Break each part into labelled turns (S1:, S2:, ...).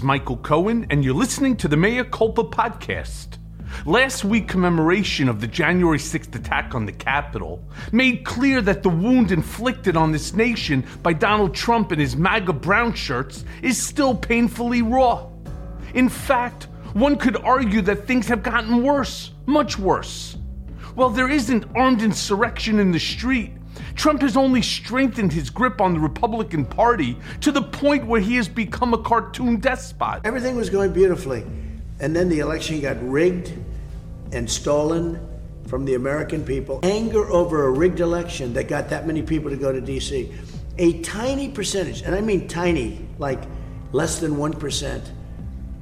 S1: Is Michael Cohen, and you're listening to the Mea Culpa podcast. Last week commemoration of the January 6th attack on the Capitol made clear that the wound inflicted on this nation by Donald Trump and his MAGA brown shirts is still painfully raw. In fact, one could argue that things have gotten worse, much worse. While there isn't armed insurrection in the street, Trump has only strengthened his grip on the Republican Party to the point where he has become a cartoon despot.
S2: Everything was going beautifully. And then the election got rigged and stolen from the American people. Anger over a rigged election that got that many people to go to D.C. A tiny percentage, and I mean tiny, like less than 1%,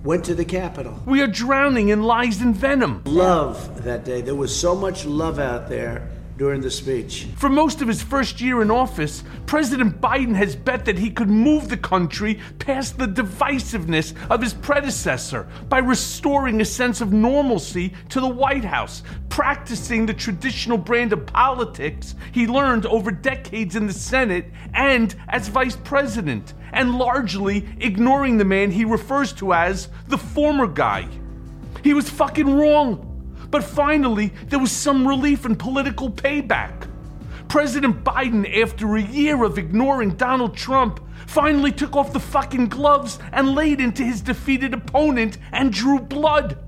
S2: went to the Capitol.
S1: We are drowning in lies and venom.
S2: Love that day. There was so much love out there during the speech.
S1: For most of his first year in office, President Biden has bet that he could move the country past the divisiveness of his predecessor by restoring a sense of normalcy to the White House, practicing the traditional brand of politics he learned over decades in the Senate and as vice president, and largely ignoring the man he refers to as the former guy. He was fucking wrong. But finally, there was some relief and political payback. President Biden, after a year of ignoring Donald Trump, finally took off the fucking gloves and laid into his defeated opponent and drew blood.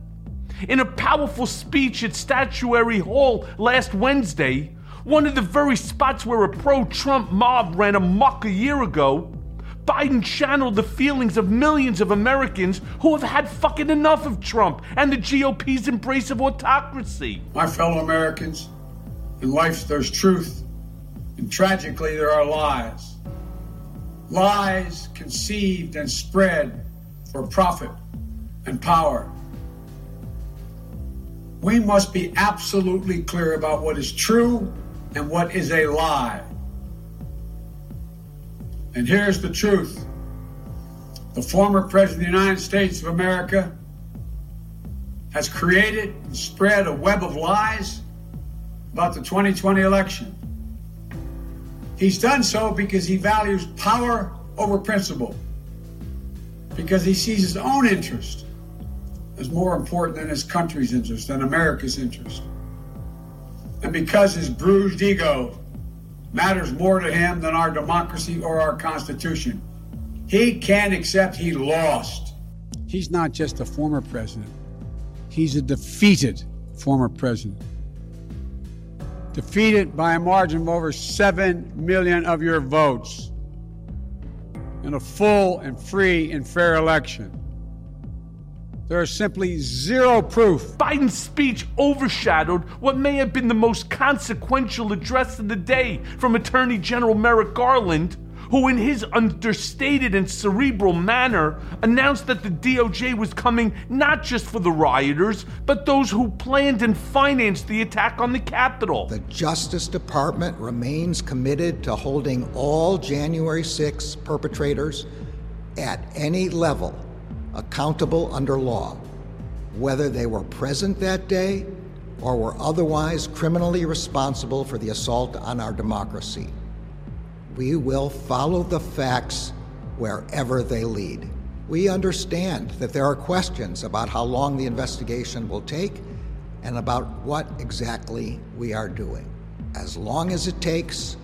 S1: In a powerful speech at Statuary Hall last Wednesday, one of the very spots where a pro Trump mob ran amok a year ago, Biden channeled the feelings of millions of Americans who have had fucking enough of Trump and the GOP's embrace of autocracy.
S3: My fellow Americans, in life there's truth, and tragically there are lies. Lies conceived and spread for profit and power. We must be absolutely clear about what is true and what is a lie. And here's the truth the former President of the United States of America has created and spread a web of lies about the 2020 election. He's done so because he values power over principle, because he sees his own interest as more important than his country's interest, than America's interest, and because his bruised ego matters more to him than our democracy or our Constitution. He can't accept he lost.
S4: He's not just a former president, he's a defeated former president. Defeated by a margin of over 7 million of your votes in a full and free and fair election. There is simply zero proof.
S1: Biden's speech overshadowed what may have been the most consequential address of the day from Attorney General Merrick Garland, who, in his understated and cerebral manner, announced that the DOJ was coming not just for the rioters, but those who planned and financed the attack on the Capitol.
S5: The Justice Department remains committed to holding all January 6 perpetrators at any level accountable under law, whether they were present that day or were otherwise criminally responsible for the assault on our democracy. We will follow the facts wherever they lead. We understand that there are questions about how long the investigation will take and about what exactly we are doing. As long as it takes,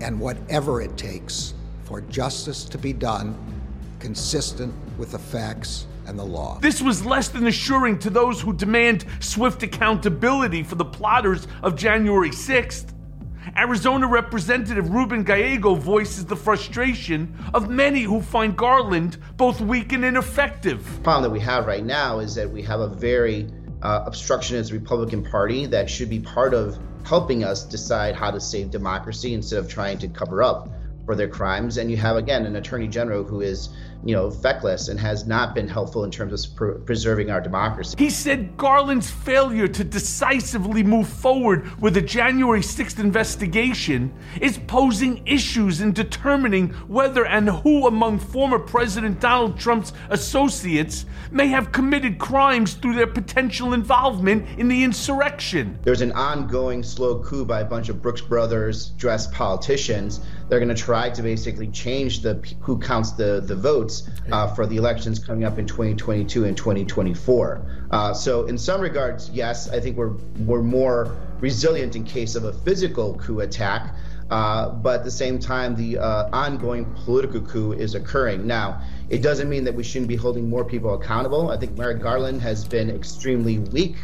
S5: and whatever it takes, for justice to be done consistent with the facts and the law.
S1: This was less than assuring to those who demand swift accountability for the plotters of January 6th. Arizona Representative Ruben Gallego voices the frustration of many who find Garland both weak and ineffective.
S6: The problem that we have right now is that we have a very uh, obstructionist Republican Party that should be part of helping us decide how to save democracy instead of trying to cover up for their crimes. And you have, again, an attorney general who is you know, feckless and has not been helpful in terms of pr- preserving our democracy.
S1: He said Garland's failure to decisively move forward with a January 6th investigation is posing issues in determining whether and who among former President Donald Trump's associates may have committed crimes through their potential involvement in the insurrection.
S6: There's an ongoing slow coup by a bunch of Brooks Brothers dressed politicians they're going to try to basically change the who counts the the votes uh, for the elections coming up in 2022 and 2024. Uh, so in some regards, yes, I think we're we're more resilient in case of a physical coup attack. Uh, but at the same time, the uh, ongoing political coup is occurring. Now, it doesn't mean that we shouldn't be holding more people accountable. I think Merrick Garland has been extremely weak,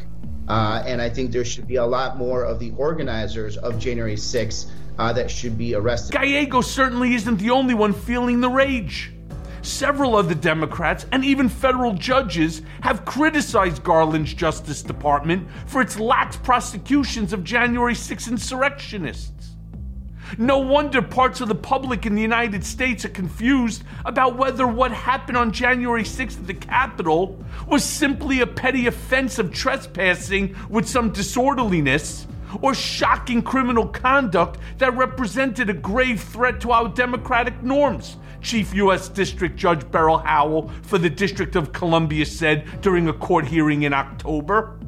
S6: uh, and I think there should be a lot more of the organizers of January 6th uh, that should be arrested.
S1: Gallego certainly isn't the only one feeling the rage. Several of the Democrats and even federal judges have criticized Garland's Justice Department for its lax prosecutions of January 6 insurrectionists. No wonder parts of the public in the United States are confused about whether what happened on January 6th at the Capitol was simply a petty offense of trespassing with some disorderliness or shocking criminal conduct that represented a grave threat to our democratic norms, Chief U.S. District Judge Beryl Howell for the District of Columbia said during a court hearing in October.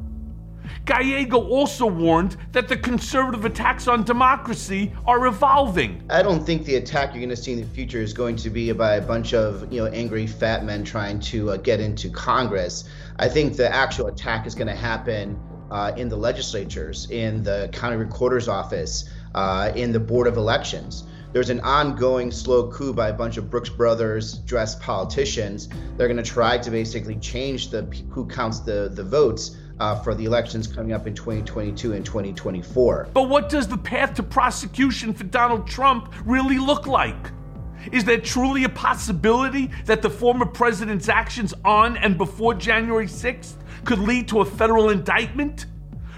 S1: Gallego also warned that the conservative attacks on democracy are evolving.
S6: I don't think the attack you're going to see in the future is going to be by a bunch of you know angry fat men trying to uh, get into Congress. I think the actual attack is going to happen uh, in the legislatures, in the county recorder's office, uh, in the board of elections. There's an ongoing slow coup by a bunch of Brooks Brothers dressed politicians. They're going to try to basically change the who counts the the votes uh, for the elections coming up in 2022 and 2024.
S1: But what does the path to prosecution for Donald Trump really look like? Is there truly a possibility that the former president's actions on and before January 6th could lead to a federal indictment?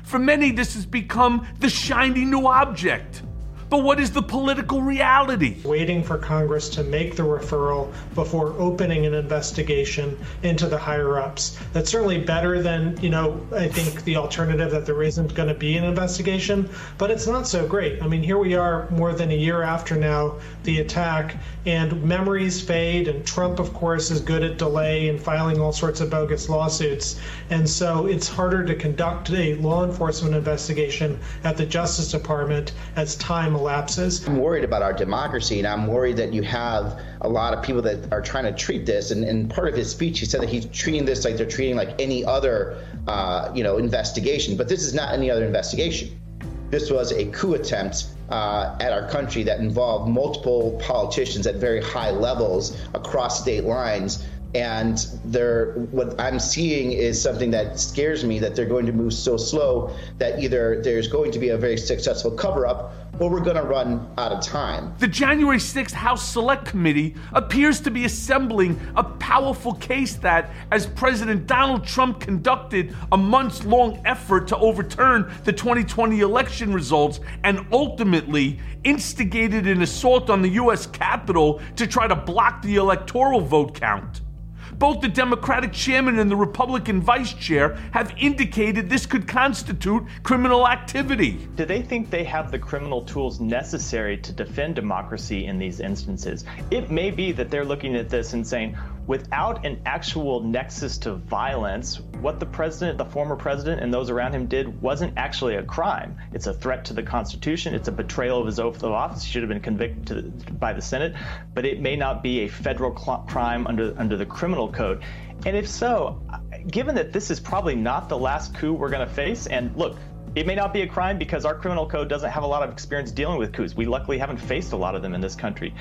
S1: For many, this has become the shiny new object. But what is the political reality?
S7: Waiting for Congress to make the referral before opening an investigation into the higher ups. That's certainly better than, you know, I think the alternative that there isn't going to be an investigation, but it's not so great. I mean, here we are more than a year after now the attack, and memories fade, and Trump, of course, is good at delay and filing all sorts of bogus lawsuits. And so it's harder to conduct a law enforcement investigation at the Justice Department as time
S6: I'm worried about our democracy, and I'm worried that you have a lot of people that are trying to treat this. And, and part of his speech, he said that he's treating this like they're treating like any other, uh, you know, investigation. But this is not any other investigation. This was a coup attempt uh, at our country that involved multiple politicians at very high levels across state lines and they're what I'm seeing is something that scares me that they're going to move so slow that either there's going to be a very successful cover up or we're going to run out of time.
S1: The January 6th House Select Committee appears to be assembling a powerful case that, as President Donald Trump conducted a months long effort to overturn the 2020 election results and ultimately instigated an assault on the U.S. Capitol to try to block the electoral vote count. Both the Democratic chairman and the Republican vice chair have indicated this could constitute criminal activity.
S8: Do they think they have the criminal tools necessary to defend democracy in these instances? It may be that they're looking at this and saying, without an actual nexus to violence, what the president, the former president, and those around him did wasn't actually a crime. It's a threat to the Constitution. It's a betrayal of his oath of office. He should have been convicted by the Senate, but it may not be a federal crime under under the criminal code. And if so, given that this is probably not the last coup we're going to face, and look, it may not be a crime because our criminal code doesn't have a lot of experience dealing with coups. We luckily haven't faced a lot of them in this country.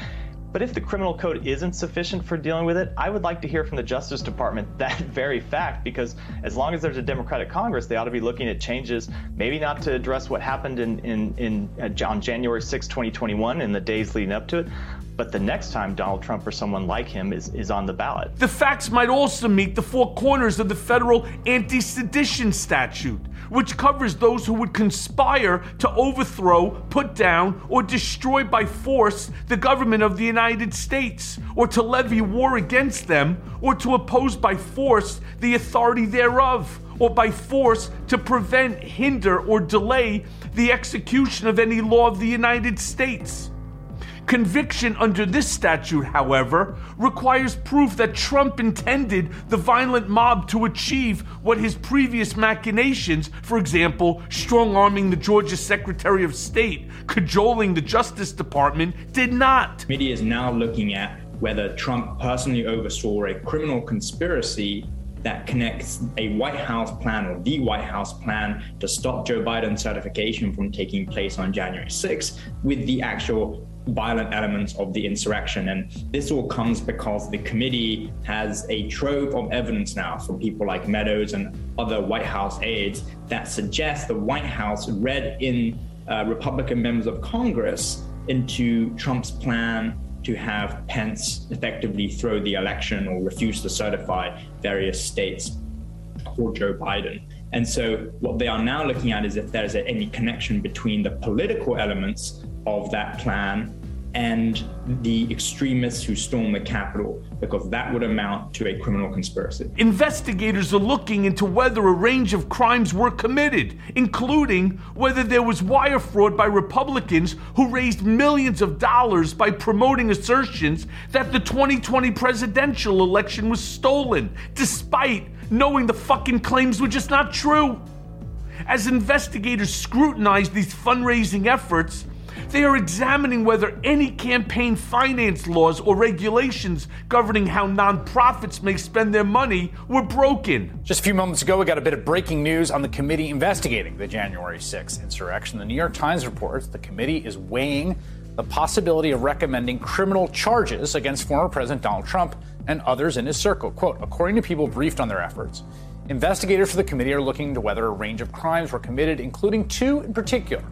S8: But if the criminal code isn't sufficient for dealing with it, I would like to hear from the Justice Department that very fact because as long as there's a Democratic Congress, they ought to be looking at changes, maybe not to address what happened in, in, in uh, on January 6, 2021, in the days leading up to it, but the next time Donald Trump or someone like him is, is on the ballot.
S1: The facts might also meet the four corners of the federal anti sedition statute, which covers those who would conspire to overthrow, put down, or destroy by force the government of the United States, or to levy war against them, or to oppose by force the authority thereof or by force to prevent, hinder, or delay the execution of any law of the United States. Conviction under this statute, however, requires proof that Trump intended the violent mob to achieve what his previous machinations, for example, strong arming the Georgia Secretary of State, cajoling the Justice Department, did not.
S9: Committee is now looking at whether Trump personally oversaw a criminal conspiracy that connects a White House plan or the White House plan to stop Joe Biden's certification from taking place on January 6th with the actual violent elements of the insurrection. And this all comes because the committee has a trove of evidence now from people like Meadows and other White House aides that suggests the White House read in uh, Republican members of Congress into Trump's plan to have Pence effectively throw the election or refuse to certify various states for Joe Biden. And so, what they are now looking at is if there's any connection between the political elements of that plan and the extremists who stormed the Capitol, because that would amount to a criminal conspiracy.
S1: Investigators are looking into whether a range of crimes were committed, including whether there was wire fraud by Republicans who raised millions of dollars by promoting assertions that the 2020 presidential election was stolen, despite knowing the fucking claims were just not true. As investigators scrutinize these fundraising efforts, they are examining whether any campaign finance laws or regulations governing how nonprofits may spend their money were broken.
S10: Just a few moments ago, we got a bit of breaking news on the committee investigating the January 6th insurrection. The New York Times reports the committee is weighing the possibility of recommending criminal charges against former President Donald Trump and others in his circle. Quote, according to people briefed on their efforts, investigators for the committee are looking into whether a range of crimes were committed, including two in particular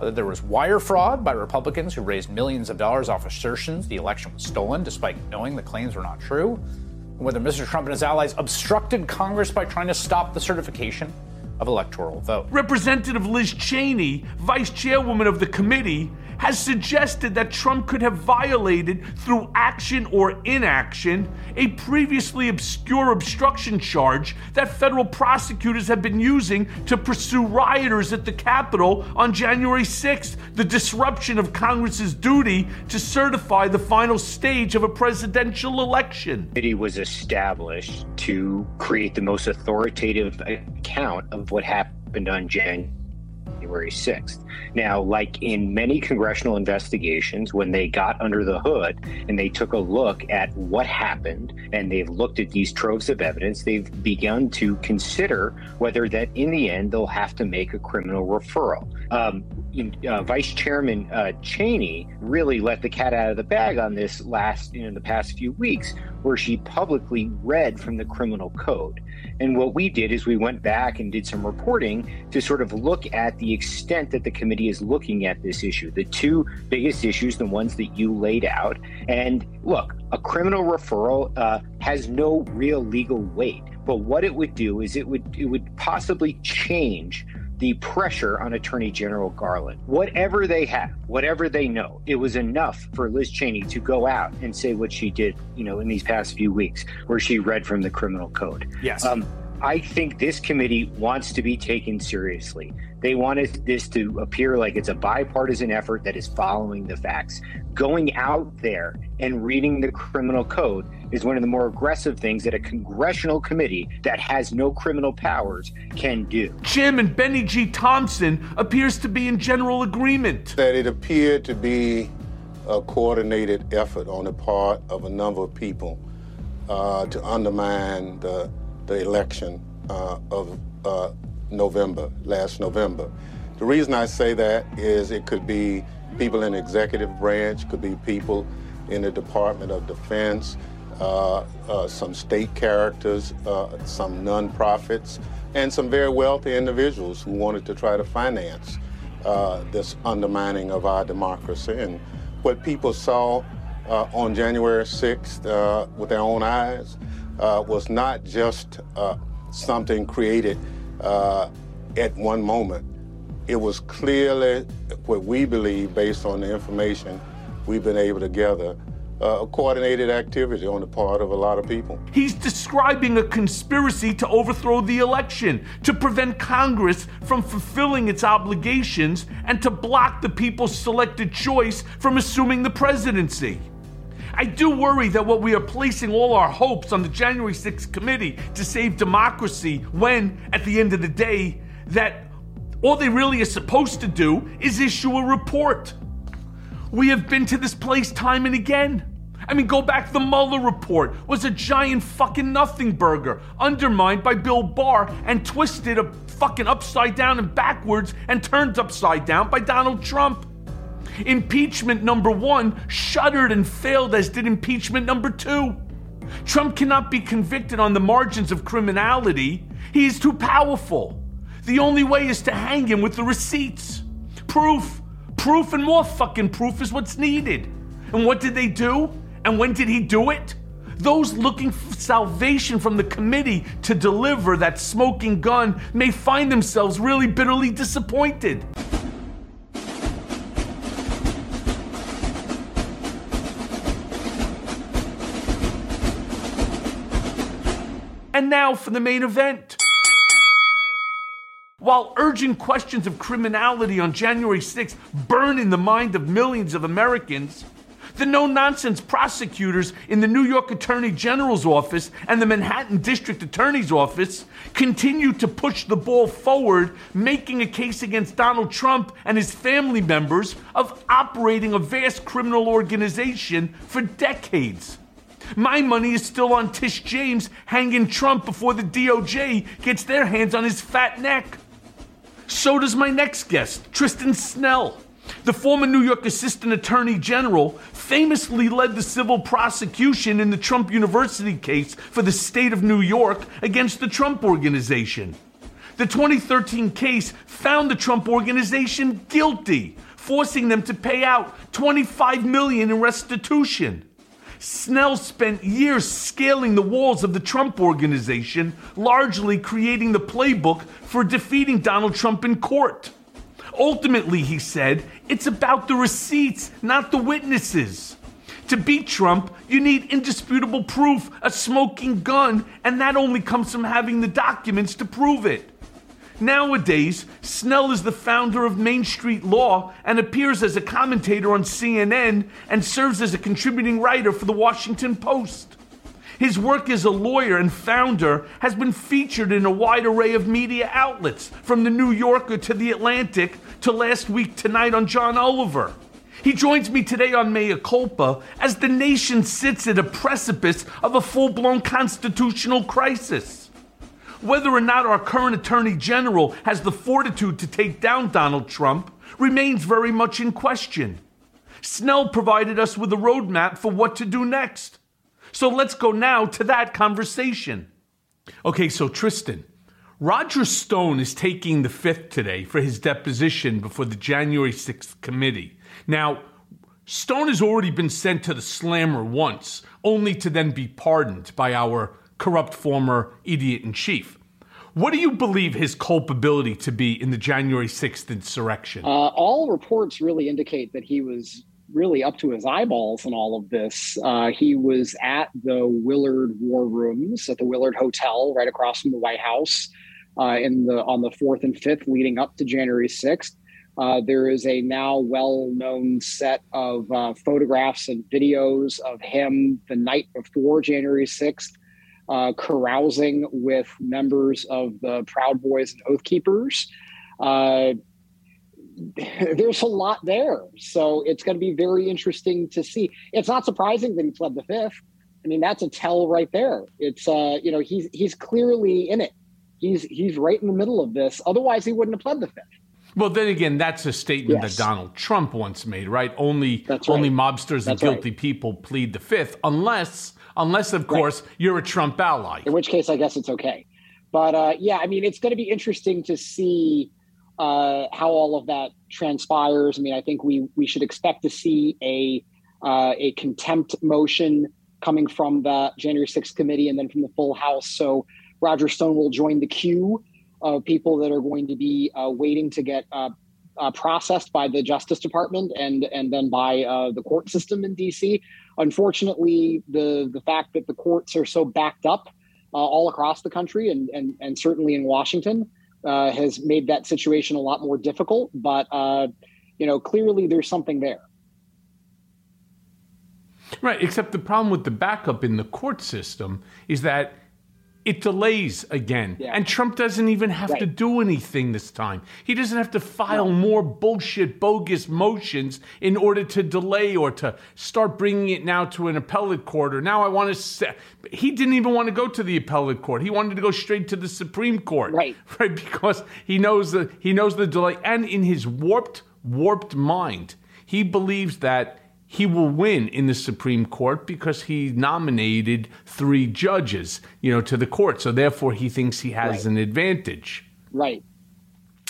S10: Uh, there was wire fraud by Republicans who raised millions of dollars off assertions the election was stolen despite knowing the claims were not true, and whether Mr. Trump and his allies obstructed Congress by trying to stop the certification of electoral vote.
S1: Representative Liz Cheney, vice chairwoman of the committee, has suggested that Trump could have violated, through action or inaction, a previously obscure obstruction charge that federal prosecutors have been using to pursue rioters at the Capitol on January 6th, the disruption of Congress's duty to certify the final stage of a presidential election.
S11: It was established to create the most authoritative account of what happened on January January 6th. Now, like in many congressional investigations, when they got under the hood and they took a look at what happened and they've looked at these troves of evidence, they've begun to consider whether that in the end they'll have to make a criminal referral. Um, uh, Vice Chairman uh, Cheney really let the cat out of the bag on this last, you know, the past few weeks, where she publicly read from the criminal code. And what we did is we went back and did some reporting to sort of look at the extent that the committee is looking at this issue. The two biggest issues, the ones that you laid out. And look, a criminal referral uh, has no real legal weight. But what it would do is it would it would possibly change the pressure on Attorney General Garland. Whatever they have, whatever they know, it was enough for Liz Cheney to go out and say what she did, you know, in these past few weeks, where she read from the criminal code.
S10: Yes.
S11: Um, I think this committee wants to be taken seriously. They wanted this to appear like it's a bipartisan effort that is following the facts. Going out there and reading the criminal code is one of the more aggressive things that a congressional committee that has no criminal powers can do.
S1: Jim and Bennie G. Thompson appears to be in general agreement.
S12: That it appeared to be a coordinated effort on the part of a number of people uh, to undermine the, the election uh, of uh, November, last November. The reason I say that is it could be people in the executive branch, could be people in the Department of Defense, uh, uh, some state characters, uh, some nonprofits, and some very wealthy individuals who wanted to try to finance uh, this undermining of our democracy. And what people saw on January 6th uh, with their own eyes was not just something created uh, at one moment. It was clearly what we believe, based on the information we've been able to gather, uh, a coordinated activity on the part of a lot of people.
S1: He's describing a conspiracy to overthrow the election, to prevent Congress from fulfilling its obligations, and to block the people's selected choice from assuming the presidency. I do worry that what we are placing all our hopes on the January 6th committee to save democracy when, at the end of the day, that all they really are supposed to do is issue a report. We have been to this place time and again. I mean, go back. The Mueller report was a giant fucking nothing burger, undermined by Bill Barr and twisted a fucking upside down and backwards and turned upside down by Donald Trump. Impeachment number one shuddered and failed, as did impeachment number two. Trump cannot be convicted on the margins of criminality. He is too powerful. The only way is to hang him with the receipts. Proof. Proof and more fucking proof is what's needed. And what did they do? And when did he do it? Those looking for salvation from the committee to deliver that smoking gun may find themselves really bitterly disappointed. And now for the main event. While urgent questions of criminality on January 6th burn in the mind of millions of Americans, the no nonsense prosecutors in the New York Attorney General's office and the Manhattan District Attorney's office continue to push the ball forward, making a case against Donald Trump and his family members of operating a vast criminal organization for decades. My money is still on Tish James hanging Trump before the DOJ gets their hands on his fat neck. So does my next guest, Tristan Snell. The former New York Assistant Attorney General famously led the civil prosecution in the Trump University case for the state of New York against the Trump Organization. The 2013 case found the Trump Organization guilty, forcing them to pay out 25 million in restitution. Snell spent years scaling the walls of the Trump organization, largely creating the playbook for defeating Donald Trump in court. Ultimately, he said, it's about the receipts, not the witnesses. To beat Trump, you need indisputable proof, a smoking gun, and that only comes from having the documents to prove it. Nowadays, Snell is the founder of Main Street Law and appears as a commentator on CNN and serves as a contributing writer for the Washington Post. His work as a lawyer and founder has been featured in a wide array of media outlets, from the New Yorker to the Atlantic to last week tonight on John Oliver. He joins me today on Mea Culpa as the nation sits at a precipice of a full blown constitutional crisis. Whether or not our current Attorney General has the fortitude to take down Donald Trump remains very much in question. Snell provided us with a roadmap for what to do next. So let's go now to that conversation. Okay, so Tristan, Roger Stone is taking the fifth today for his deposition before the January 6th committee. Now, Stone has already been sent to the slammer once, only to then be pardoned by our corrupt former idiot in chief. What do you believe his culpability to be in the January 6th insurrection?
S13: Uh, all reports really indicate that he was really up to his eyeballs in all of this. Uh, he was at the Willard War Rooms at the Willard Hotel right across from the White House uh, in the on the fourth and fifth leading up to January 6th. Uh, there is a now well known set of uh, photographs and videos of him the night before January 6th uh, carousing with members of the Proud Boys and Oath Keepers. Uh, there's a lot there. So it's going to be very interesting to see. It's not surprising that he pled the fifth. I mean, that's a tell right there. It's uh, you know, he's he's clearly in it. He's he's right in the middle of this. Otherwise, he wouldn't have pled the fifth.
S1: Well, then again, that's a statement yes. that Donald Trump once made, right? Only
S13: right.
S1: only mobsters that's and guilty right. people plead the fifth, unless unless, of course, right. you're a Trump ally.
S13: In which case, I guess it's okay. But uh, yeah, I mean, it's going to be interesting to see uh, how all of that transpires. I mean, I think we we should expect to see a uh, a contempt motion coming from the January 6th committee and then from the full House. So Roger Stone will join the queue of people that are going to be uh, waiting to get uh, uh, processed by the Justice Department and and then by uh, the court system in D.C. Unfortunately, the the fact that the courts are so backed up uh, all across the country and and and certainly in Washington uh, has made that situation a lot more difficult. But uh, you know, clearly there's something there.
S1: Right, except the problem with the backup in the court system is that it delays again.
S13: Yeah.
S1: And Trump doesn't even have to do anything this time. He doesn't have to file more bullshit, bogus motions in order to delay or to start bringing it now to an appellate court. Or now I want to say, he didn't even want to go to the appellate court. He wanted to go straight to the Supreme Court.
S13: Right.
S1: Right, because he knows the, he knows the delay. And in his warped, warped mind, he believes that he will win in the Supreme Court because he nominated three judges, you know, to the court. So therefore, he thinks he has
S13: Right.
S1: an advantage.
S13: Right.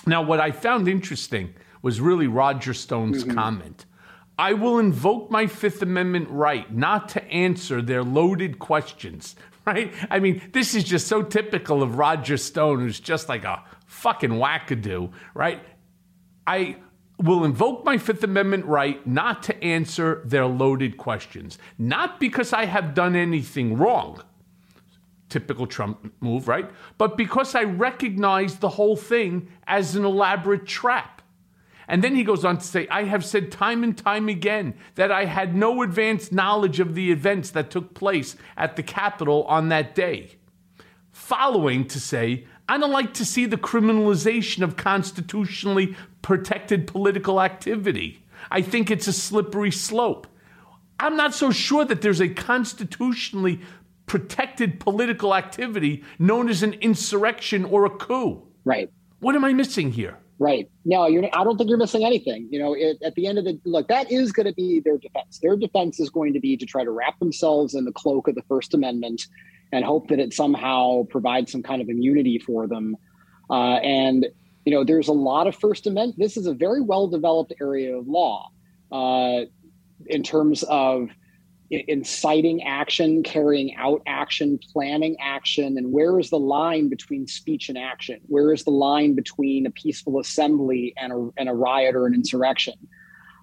S1: Now, what I found interesting was really Roger Stone's mm-hmm. comment. I will invoke my Fifth Amendment right not to answer their loaded questions. Right? I mean, this is just so typical of Roger Stone, who's just like a fucking wackadoo, right? I will invoke my Fifth Amendment right not to answer their loaded questions. Not because I have done anything wrong, typical Trump move, right? But because I recognize the whole thing as an elaborate trap. And then he goes on to say, I have said time and time again that I had no advanced knowledge of the events that took place at the Capitol on that day following to say, I don't like to see the criminalization of constitutionally protected political activity. I think it's a slippery slope. I'm not so sure that there's a constitutionally protected political activity known as an insurrection or a coup.
S13: Right.
S1: What am I missing here?
S13: Right. No, you're. I don't think you're missing anything. You know, it, at the end of the look, that is going to be their defense. Their defense is going to be to try to wrap themselves in the cloak of the First Amendment and hope that it somehow provides some kind of immunity for them. Uh, and you know, there's a lot of First Amendment. This is a very well developed area of law uh, in terms of inciting action, carrying out action, planning action, and where is the line between speech and action? Where is the line between a peaceful assembly and a, and a riot or an insurrection?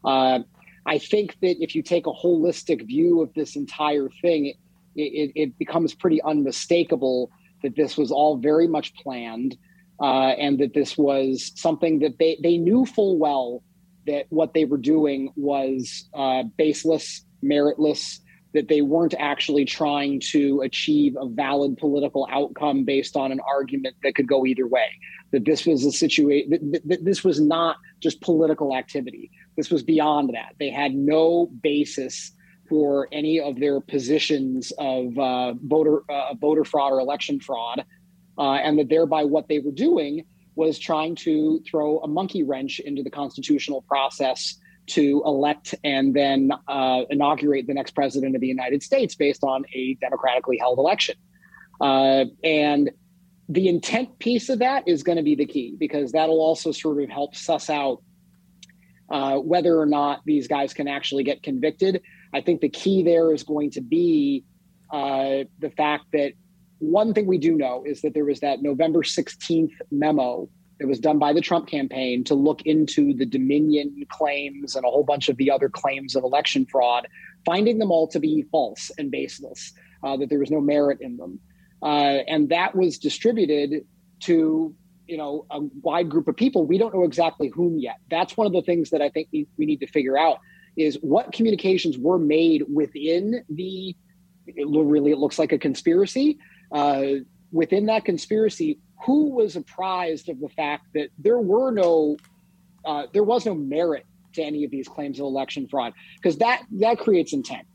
S13: Uh, I think that if you take a holistic view of this entire thing, it, it, it becomes pretty unmistakable that this was all very much planned uh, and that this was something that they, they knew full well that what they were doing was uh, baseless, meritless, that they weren't actually trying to achieve a valid political outcome based on an argument that could go either way. That this was a situation, that, this was not just political activity. This was beyond that. They had no basis for any of their positions of uh, voter uh, voter fraud or election fraud, uh, and that thereby what they were doing was trying to throw a monkey wrench into the constitutional process to elect and then uh, inaugurate the next president of the United States based on a democratically held election. Uh, and the intent piece of that is going to be the key because that'll also sort of help suss out uh, whether or not these guys can actually get convicted. I think the key there is going to be uh, the fact that one thing we do know is that there was that November 16th memo that was done by the Trump campaign to look into the Dominion claims and a whole bunch of the other claims of election fraud, finding them all to be false and baseless, uh, that there was no merit in them. Uh, and that was distributed to you know a wide group of people we don't know exactly whom yet that's one of the things that i think we, need to figure out is what communications were made within the it really it looks like a conspiracy uh, within that conspiracy who was apprised of the fact that there were no uh, there was no merit to any of these claims of election fraud? Because that that creates intent.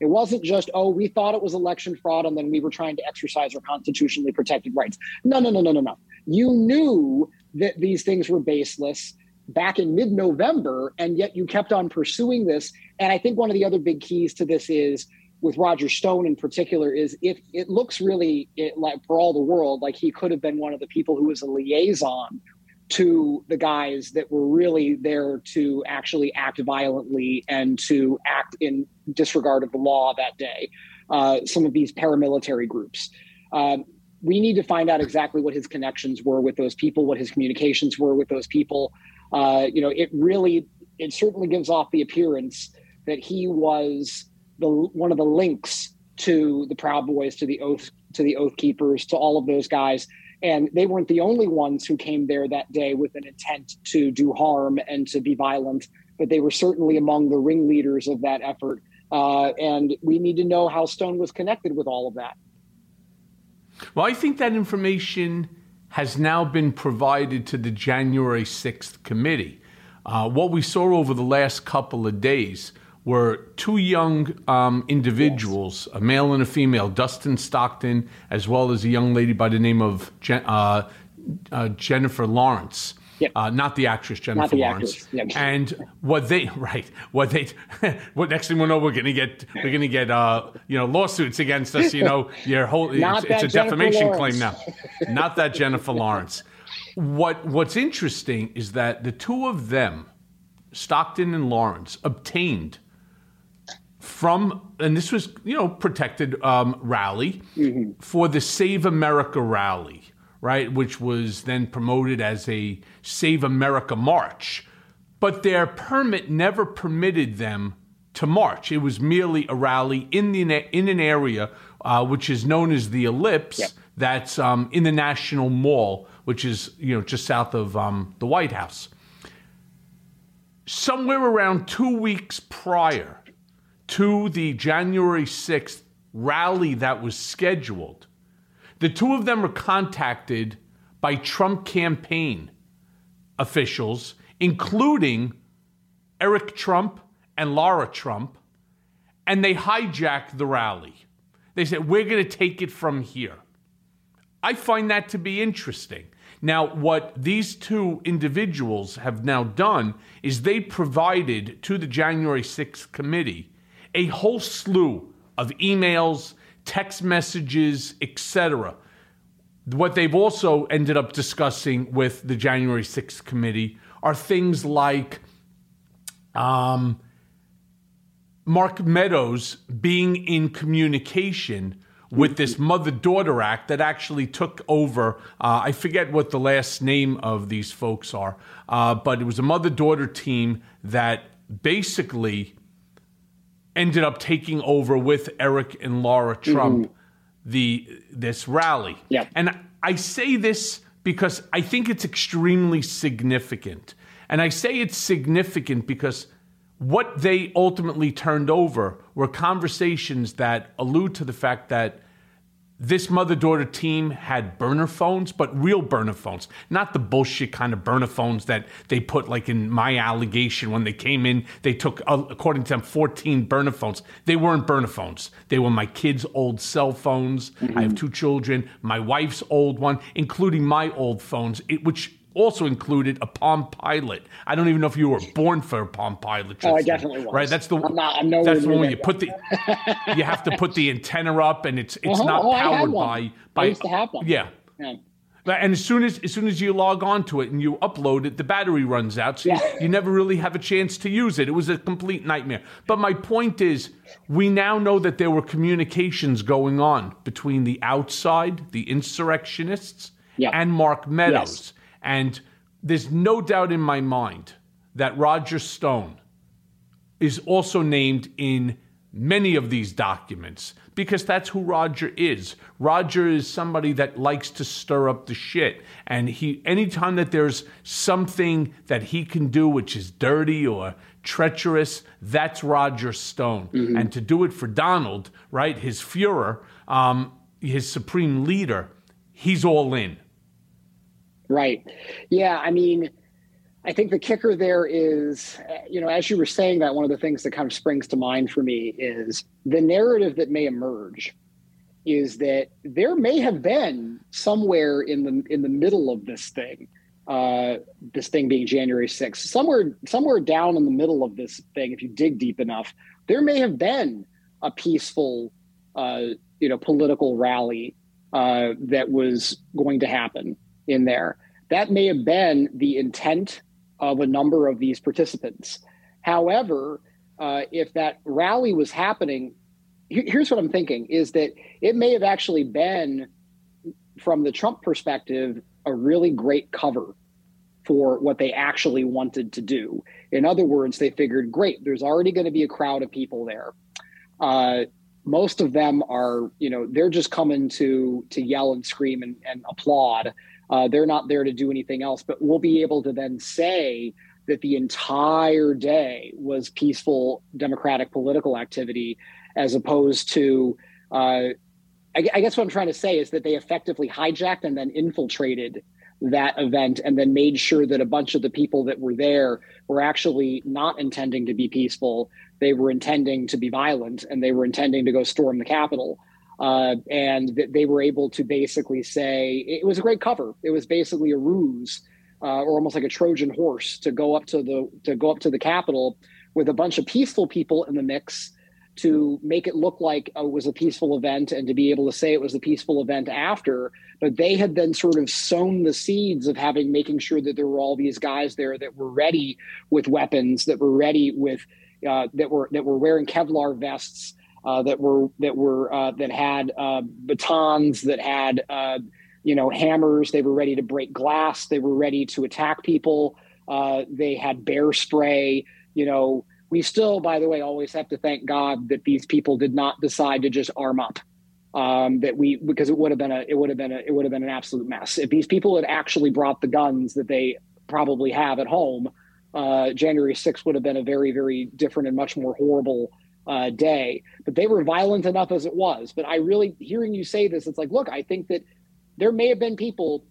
S13: It wasn't just oh we thought it was election fraud and then we were trying to exercise our constitutionally protected rights. No no no no no no. You knew that these things were baseless back in mid-november and yet you kept on pursuing this. And i think one of the other big keys to this is with roger stone in particular is if it looks really it, like for all the world like he could have been one of the people who was a liaison to the guys that were really there to actually act violently and to act in disregard of the law that day uh, some of these paramilitary groups. Um, we need to find out exactly what his connections were with those people what his communications were with those people. Uh, you know, it really, it certainly gives off the appearance that he was the one of the links to the Proud Boys, to the Oath, to the Oath Keepers, to all of those guys. And they weren't the only ones who came there that day with an intent to do harm and to be violent, but they were certainly among the ringleaders of that effort. Uh, and we need to know how Stone was connected with all of that.
S1: Well, I think that information has now been provided to the January 6th committee. Uh, what we saw over the last couple of days were two young um, individuals, yes. a male and a female, Dustin Stockton, as well as a young lady by the name of Jen, uh, uh, Jennifer Lawrence. Yep. Uh, not the actress Jennifer the Lawrence. Yep. And what they right, what they, what next thing we know, we're gonna get we're gonna get uh you know lawsuits against us. You know, your whole it's, it's, a defamation Lawrence. claim now. not that Jennifer Lawrence. What what's interesting is that the two of them, Stockton and Lawrence, obtained from and this was you know protected um, rally mm-hmm. for the Save America rally right, which was then promoted as a Save America March. But their permit never permitted them to march. It was merely a rally in the in an area uh, which is known as the Ellipse. Yep. That's um, in the National Mall, which is you know just south of um, the White House. Somewhere around two weeks prior to the January sixth rally that was scheduled, the two of them were contacted by Trump campaign officials, including Eric Trump and Lara Trump, and they hijacked the rally. They said, We're going to take it from here. I find that to be interesting. Now, what these two individuals have now done is they provided to the January 6th committee a whole slew of emails text messages, etc. What they've also ended up discussing with the January 6th committee are things like um, Mark Meadows being in communication with this mother daughter act that actually took over. Uh, I forget what the last name of these folks are, uh, but it was a mother daughter team that basically ended up taking over with Eric and Laura Trump mm-hmm. the this rally.
S13: Yeah.
S1: And I say this because I think it's extremely significant. And I say it's significant because what they ultimately turned over were conversations that allude to the fact that this mother daughter team had burner phones, but real burner phones, not the bullshit kind of burner phones that they put like in my allegation when they came in. They took, uh, according to them, 14 burner phones. They weren't burner phones. They were my kids' old cell phones. Mm-hmm. I have two children, my wife's old one, including my old phones, it, which also included a Palm Pilot. I don't even know if you were born for a Palm Pilot.
S13: Oh, I definitely was.
S1: Right, that's the
S13: I'm not, I'm
S1: that's the one you put the you have to put the antenna up, and it's it's uh-huh. not oh, powered by by.
S13: I used to have one.
S1: Yeah. yeah. And as soon as as soon as you log on to it and you upload it, the battery runs out, so yeah. you, you never really have a chance to use it. It was a complete nightmare. But my point is, we now know that there were communications going on between the outside, the insurrectionists, yeah. and Mark Meadows. Yes. And there's no doubt in my mind that Roger Stone is also named in many of these documents because that's who Roger is. Roger is somebody that likes to stir up the shit. And he anytime that there's something that he can do which is dirty or treacherous, that's Roger Stone. Mm-hmm. And to do it for Donald, right, his Fuhrer, um, his supreme leader, he's all in.
S13: Right. Yeah. I mean, I think the kicker there is, you know, as you were saying that, one of the things that kind of springs to mind for me is the narrative that may emerge is that there may have been somewhere in the in the middle of this thing, uh, this thing being January 6th, somewhere somewhere down in the middle of this thing, if you dig deep enough, there may have been a peaceful, uh, you know, political rally uh, that was going to happen in there. That may have been the intent of a number of these participants. However, uh, if that rally was happening, here's what I'm thinking is that it may have actually been, from the Trump perspective, a really great cover for what they actually wanted to do. In other words, they figured, great, there's already going to be a crowd of people there. Uh, most of them are, you know, they're just coming to to yell and scream and, and applaud. Uh, they're not there to do anything else. But we'll be able to then say that the entire day was peaceful democratic political activity, as opposed to. Uh, I, I guess what I'm trying to say is that they effectively hijacked and then infiltrated that event and then made sure that a bunch of the people that were there were actually not intending to be peaceful. They were intending to be violent and they were intending to go storm the Capitol. Uh, and that they were able to basically say it was a great cover. It was basically a ruse, uh, or almost like a Trojan horse, to go up to the to go up to the Capitol with a bunch of peaceful people in the mix to make it look like it was a peaceful event and to be able to say it was a peaceful event after. But they had then sort of sown the seeds of having making sure that there were all these guys there that were ready with weapons, that were ready with uh, that were that were wearing Kevlar vests, uh, that were that were uh, that had uh, batons, that had uh, you know hammers. They were ready to break glass. They were ready to attack people. Uh, they had bear spray. You know, we still, by the way, always have to thank God that these people did not decide to just arm up. Um, that we because it would have been a it would have been a it would have been an absolute mess if these people had actually brought the guns that they probably have at home uh, January 6th would have been a very, very different and much more horrible uh, day. But they were violent enough as it was. But I really, hearing you say this, it's like, look, I think that there may have been people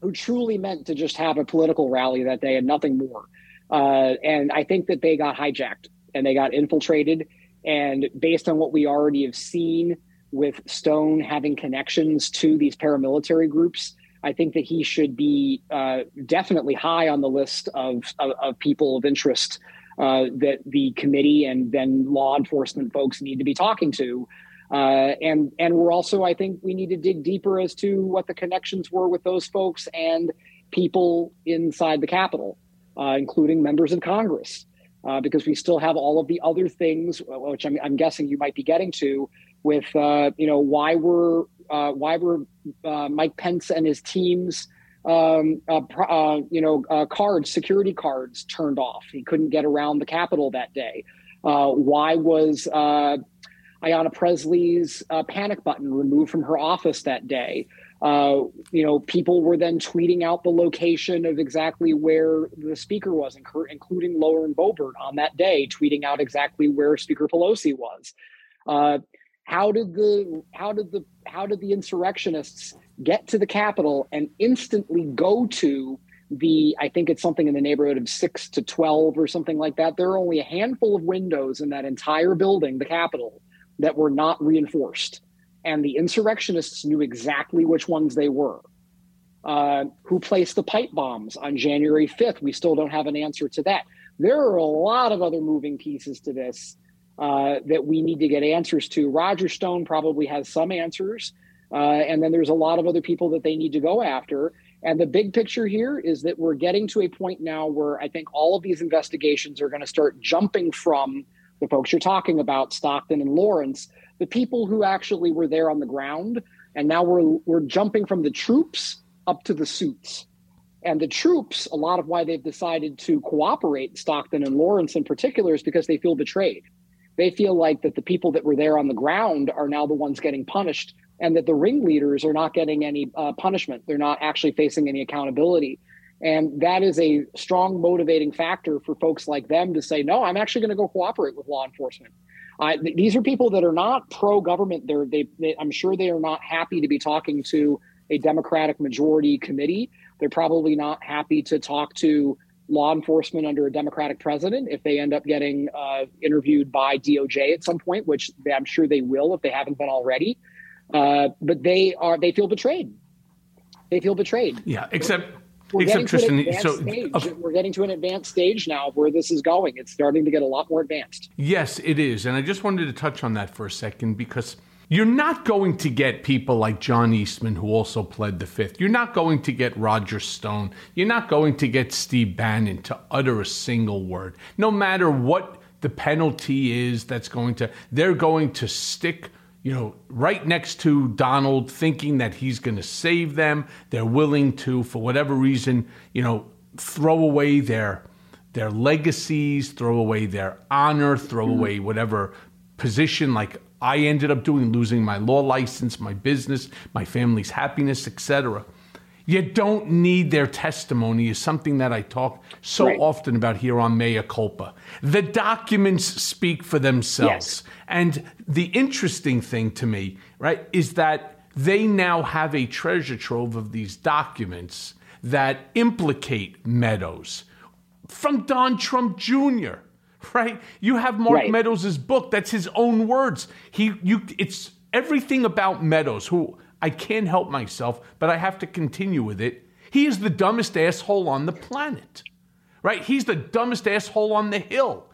S13: who truly meant to just have a political rally that day and nothing more. Uh, and I think that they got hijacked and they got infiltrated. And based on what we already have seen with Stone having connections to these paramilitary groups, I think that he should be uh, definitely high on the list of, of, of people of interest uh, that the committee and then law enforcement folks need to be talking to. Uh, and and we're also, I think, we need to dig deeper as to what the connections were with those folks and people inside the Capitol, uh, including members of Congress, uh, because we still have all of the other things, which I'm, I'm guessing you might be getting to, with uh, you know why were uh, why were Mike Pence and his team's um, uh, uh, you know uh, cards, security cards, turned off. He couldn't get around the Capitol that day. why was Ayanna Pressley's panic button removed from her office that day? Uh, you know, people were then tweeting out the location of exactly where the speaker was, including Lauren Boebert on that day, tweeting out exactly where Speaker Pelosi was. How did the how did the how did the insurrectionists get to the Capitol and instantly go to the I think it's something in the neighborhood of six to twelve or something like that. There are only a handful of windows in that entire building, the Capitol, that were not reinforced, and the insurrectionists knew exactly which ones they were. Uh, who placed the pipe bombs on January 5th? We still don't have an answer to that. There are a lot of other moving pieces to this uh, that we need to get answers to. Roger Stone probably has some answers, uh, and then there's a lot of other people that they need to go after. And the big picture here is that we're getting to a point now where I think all of these investigations are going to start jumping from the folks you're talking about, Stockton and Lawrence, the people who actually were there on the ground. And now we're, we're jumping from the troops up to the suits. And the troops, a lot of why they've decided to cooperate, Stockton and Lawrence in particular, is because they feel betrayed they feel like that the people that were there on the ground are now the ones getting punished and that the ringleaders are not getting any uh, punishment. They're not actually facing any accountability. And that is a strong motivating factor for folks like them to say, no, I'm actually going to go cooperate with law enforcement. Th- these are people that are not pro government. They're, they, they, I'm sure they are not happy to be talking to a Democratic majority committee. They're probably not happy to talk to law enforcement under a Democratic president if they end up getting uh, interviewed by DOJ at some point, which I'm sure they will if they haven't been already. Uh, but they are they feel betrayed. They feel betrayed.
S1: Yeah, except.
S13: We're
S1: except Tristan,
S13: stage. We're getting to an advanced stage now where this is going. It's starting to get a lot more advanced.
S1: Yes, it is. And I just wanted to touch on that for a second because you're not going to get people like John Eastman, who also pled the fifth. You're not going to get Roger Stone. You're not going to get Steve Bannon to utter a single word. No matter what the penalty is that's going to, they're going to stick, you know, right next to Donald, thinking that he's going to save them. They're willing to, for whatever reason, you know, throw away their their legacies, throw away their honor, throw mm-hmm. away whatever position like I ended up doing, losing my law license, my business, my family's happiness, etc. You don't need their testimony is something that I talk so right. often about here on Mea Culpa. The documents speak for themselves. Yes. And the interesting thing to me, right, is that they now have a treasure trove of these documents that implicate Meadows from Don Trump Jr right? You have Mark right. Meadows' book. That's his own words. He, you, it's everything about Meadows, who I can't help myself, but I have to continue with it. He is the dumbest asshole on the planet, right? He's the dumbest asshole on the hill.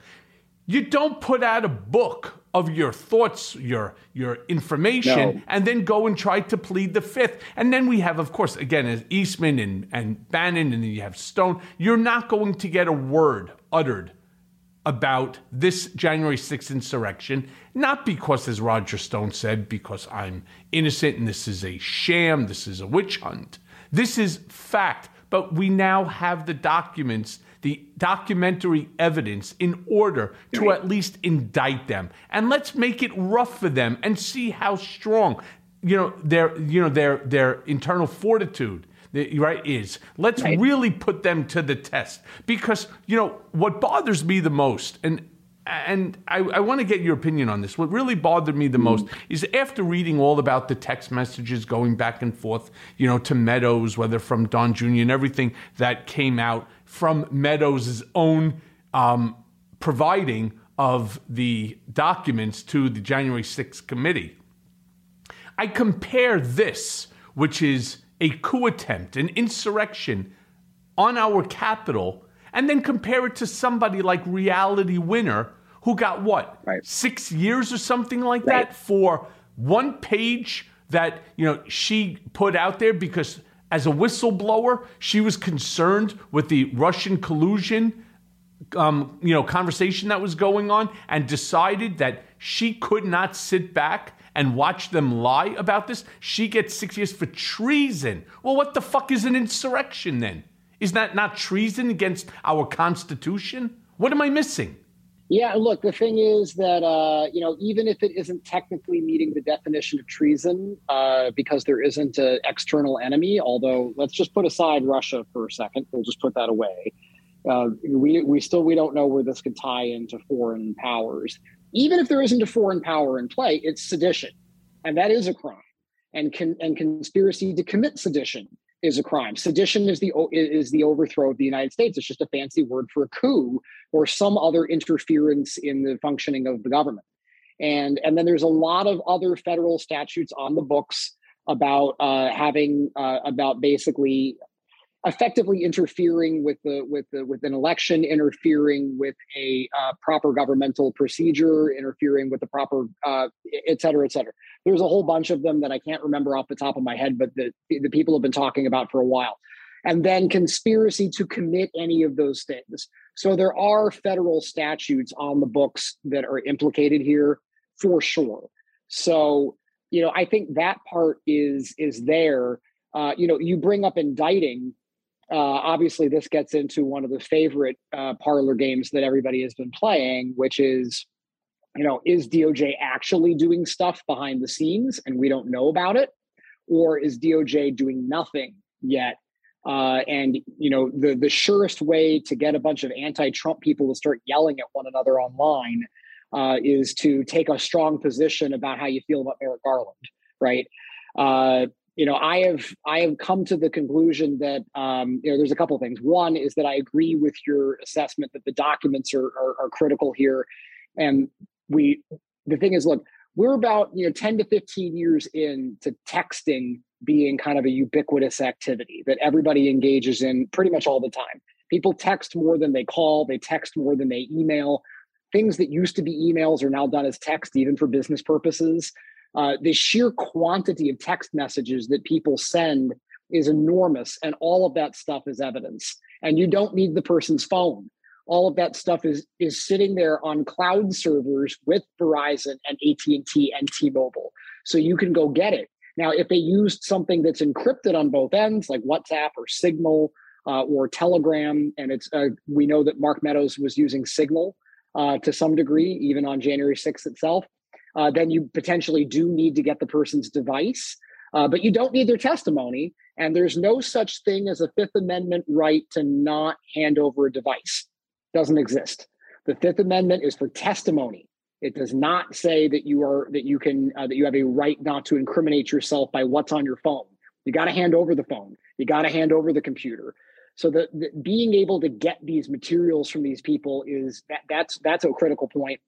S1: You don't put out a book of your thoughts, your your information, no. and then go and try to plead the fifth. And then we have, of course, again, as Eastman and, and Bannon, and then you have Stone. You're not going to get a word uttered about this January 6th insurrection, not because, as Roger Stone said, because I'm innocent and this is a sham, this is a witch hunt. This is fact. But we now have the documents, the documentary evidence in order to at least indict them. And let's make it rough for them and see how strong, you know, their, you know, their, their internal fortitude right is let's right. really put them to the test because you know what bothers me the most and and I, I want to get your opinion on this. What really bothered me the mm most is after reading all about the text messages going back and forth, you know, to Meadows, whether from Don Jr. and everything that came out from Meadows' own um, providing of the documents to the January 6th committee. I compare this, which is a coup attempt, an insurrection on our capital, and then compare it to somebody like Reality Winner, who got what? Right. Six years or something like right. that for one page that you know she put out there because as a whistleblower, she was concerned with the Russian collusion um, you know, conversation that was going on and decided that she could not sit back and watch them lie about this, she gets six years for treason. Well, what the fuck is an insurrection then? Is that not treason against our Constitution? What am I missing?
S13: Yeah, look, the thing is that, uh, you know, even if it isn't technically meeting the definition of treason uh, because there isn't an external enemy, although let's just put aside Russia for a second, we'll just put that away. Uh, we, we still we don't know where this could tie into foreign powers even if there isn't a foreign power in play, it's sedition, and that is a crime. And con- and conspiracy to commit sedition is a crime. Sedition is the is the overthrow of the United States. It's just a fancy word for a coup or some other interference in the functioning of the government. And and then there's a lot of other federal statutes on the books about uh, having uh, about basically effectively interfering with the with the with an election, interfering with a uh, proper governmental procedure, interfering with the proper uh, et cetera, et cetera. There's a whole bunch of them that I can't remember off the top of my head, but the the people have been talking about for a while. And then conspiracy to commit any of those things. So there are federal statutes on the books that are implicated here for sure. So you know, I think that part is is there. Uh, you know, you bring up indicting uh, obviously this gets into one of the favorite uh, parlor games that everybody has been playing which is you know is doj actually doing stuff behind the scenes and we don't know about it? Or is doj doing nothing yet? Uh, and you know the the surest way to get a bunch of anti-trump people to start yelling at one another online uh, is to take a strong position about how you feel about merrick garland right? Uh, you know i have i have come to the conclusion that um, you know there's a couple of things. One is that i agree with your assessment that the documents are, are, are critical here. And we the thing is look we're about you know 10 to 15 years into texting being kind of a ubiquitous activity that everybody engages in pretty much all the time. People text more than they call they text more than they email. Things that used to be emails are now done as text even for business purposes uh, the sheer quantity of text messages that people send is enormous and all of that stuff is evidence. And you don't need the person's phone. All of that stuff is is sitting there on cloud servers with Verizon and AT&T and T-Mobile. So you can go get it. Now if they used something that's encrypted on both ends like WhatsApp or Signal uh, or Telegram, and it's uh, we know that Mark Meadows was using Signal uh, to some degree, even on January 6th itself. Uh, then you potentially do need to get the person's device, uh, but you don't need their testimony. And there's no such thing as a Fifth Amendment right to not hand over a device. Doesn't exist. The Fifth Amendment is for testimony. It does not say that you are that you can uh, that you have a right not to incriminate yourself by what's on your phone. You got to hand over the phone. You got to hand over the computer. So the, the, being able to get these materials from these people is that that's that's a critical point.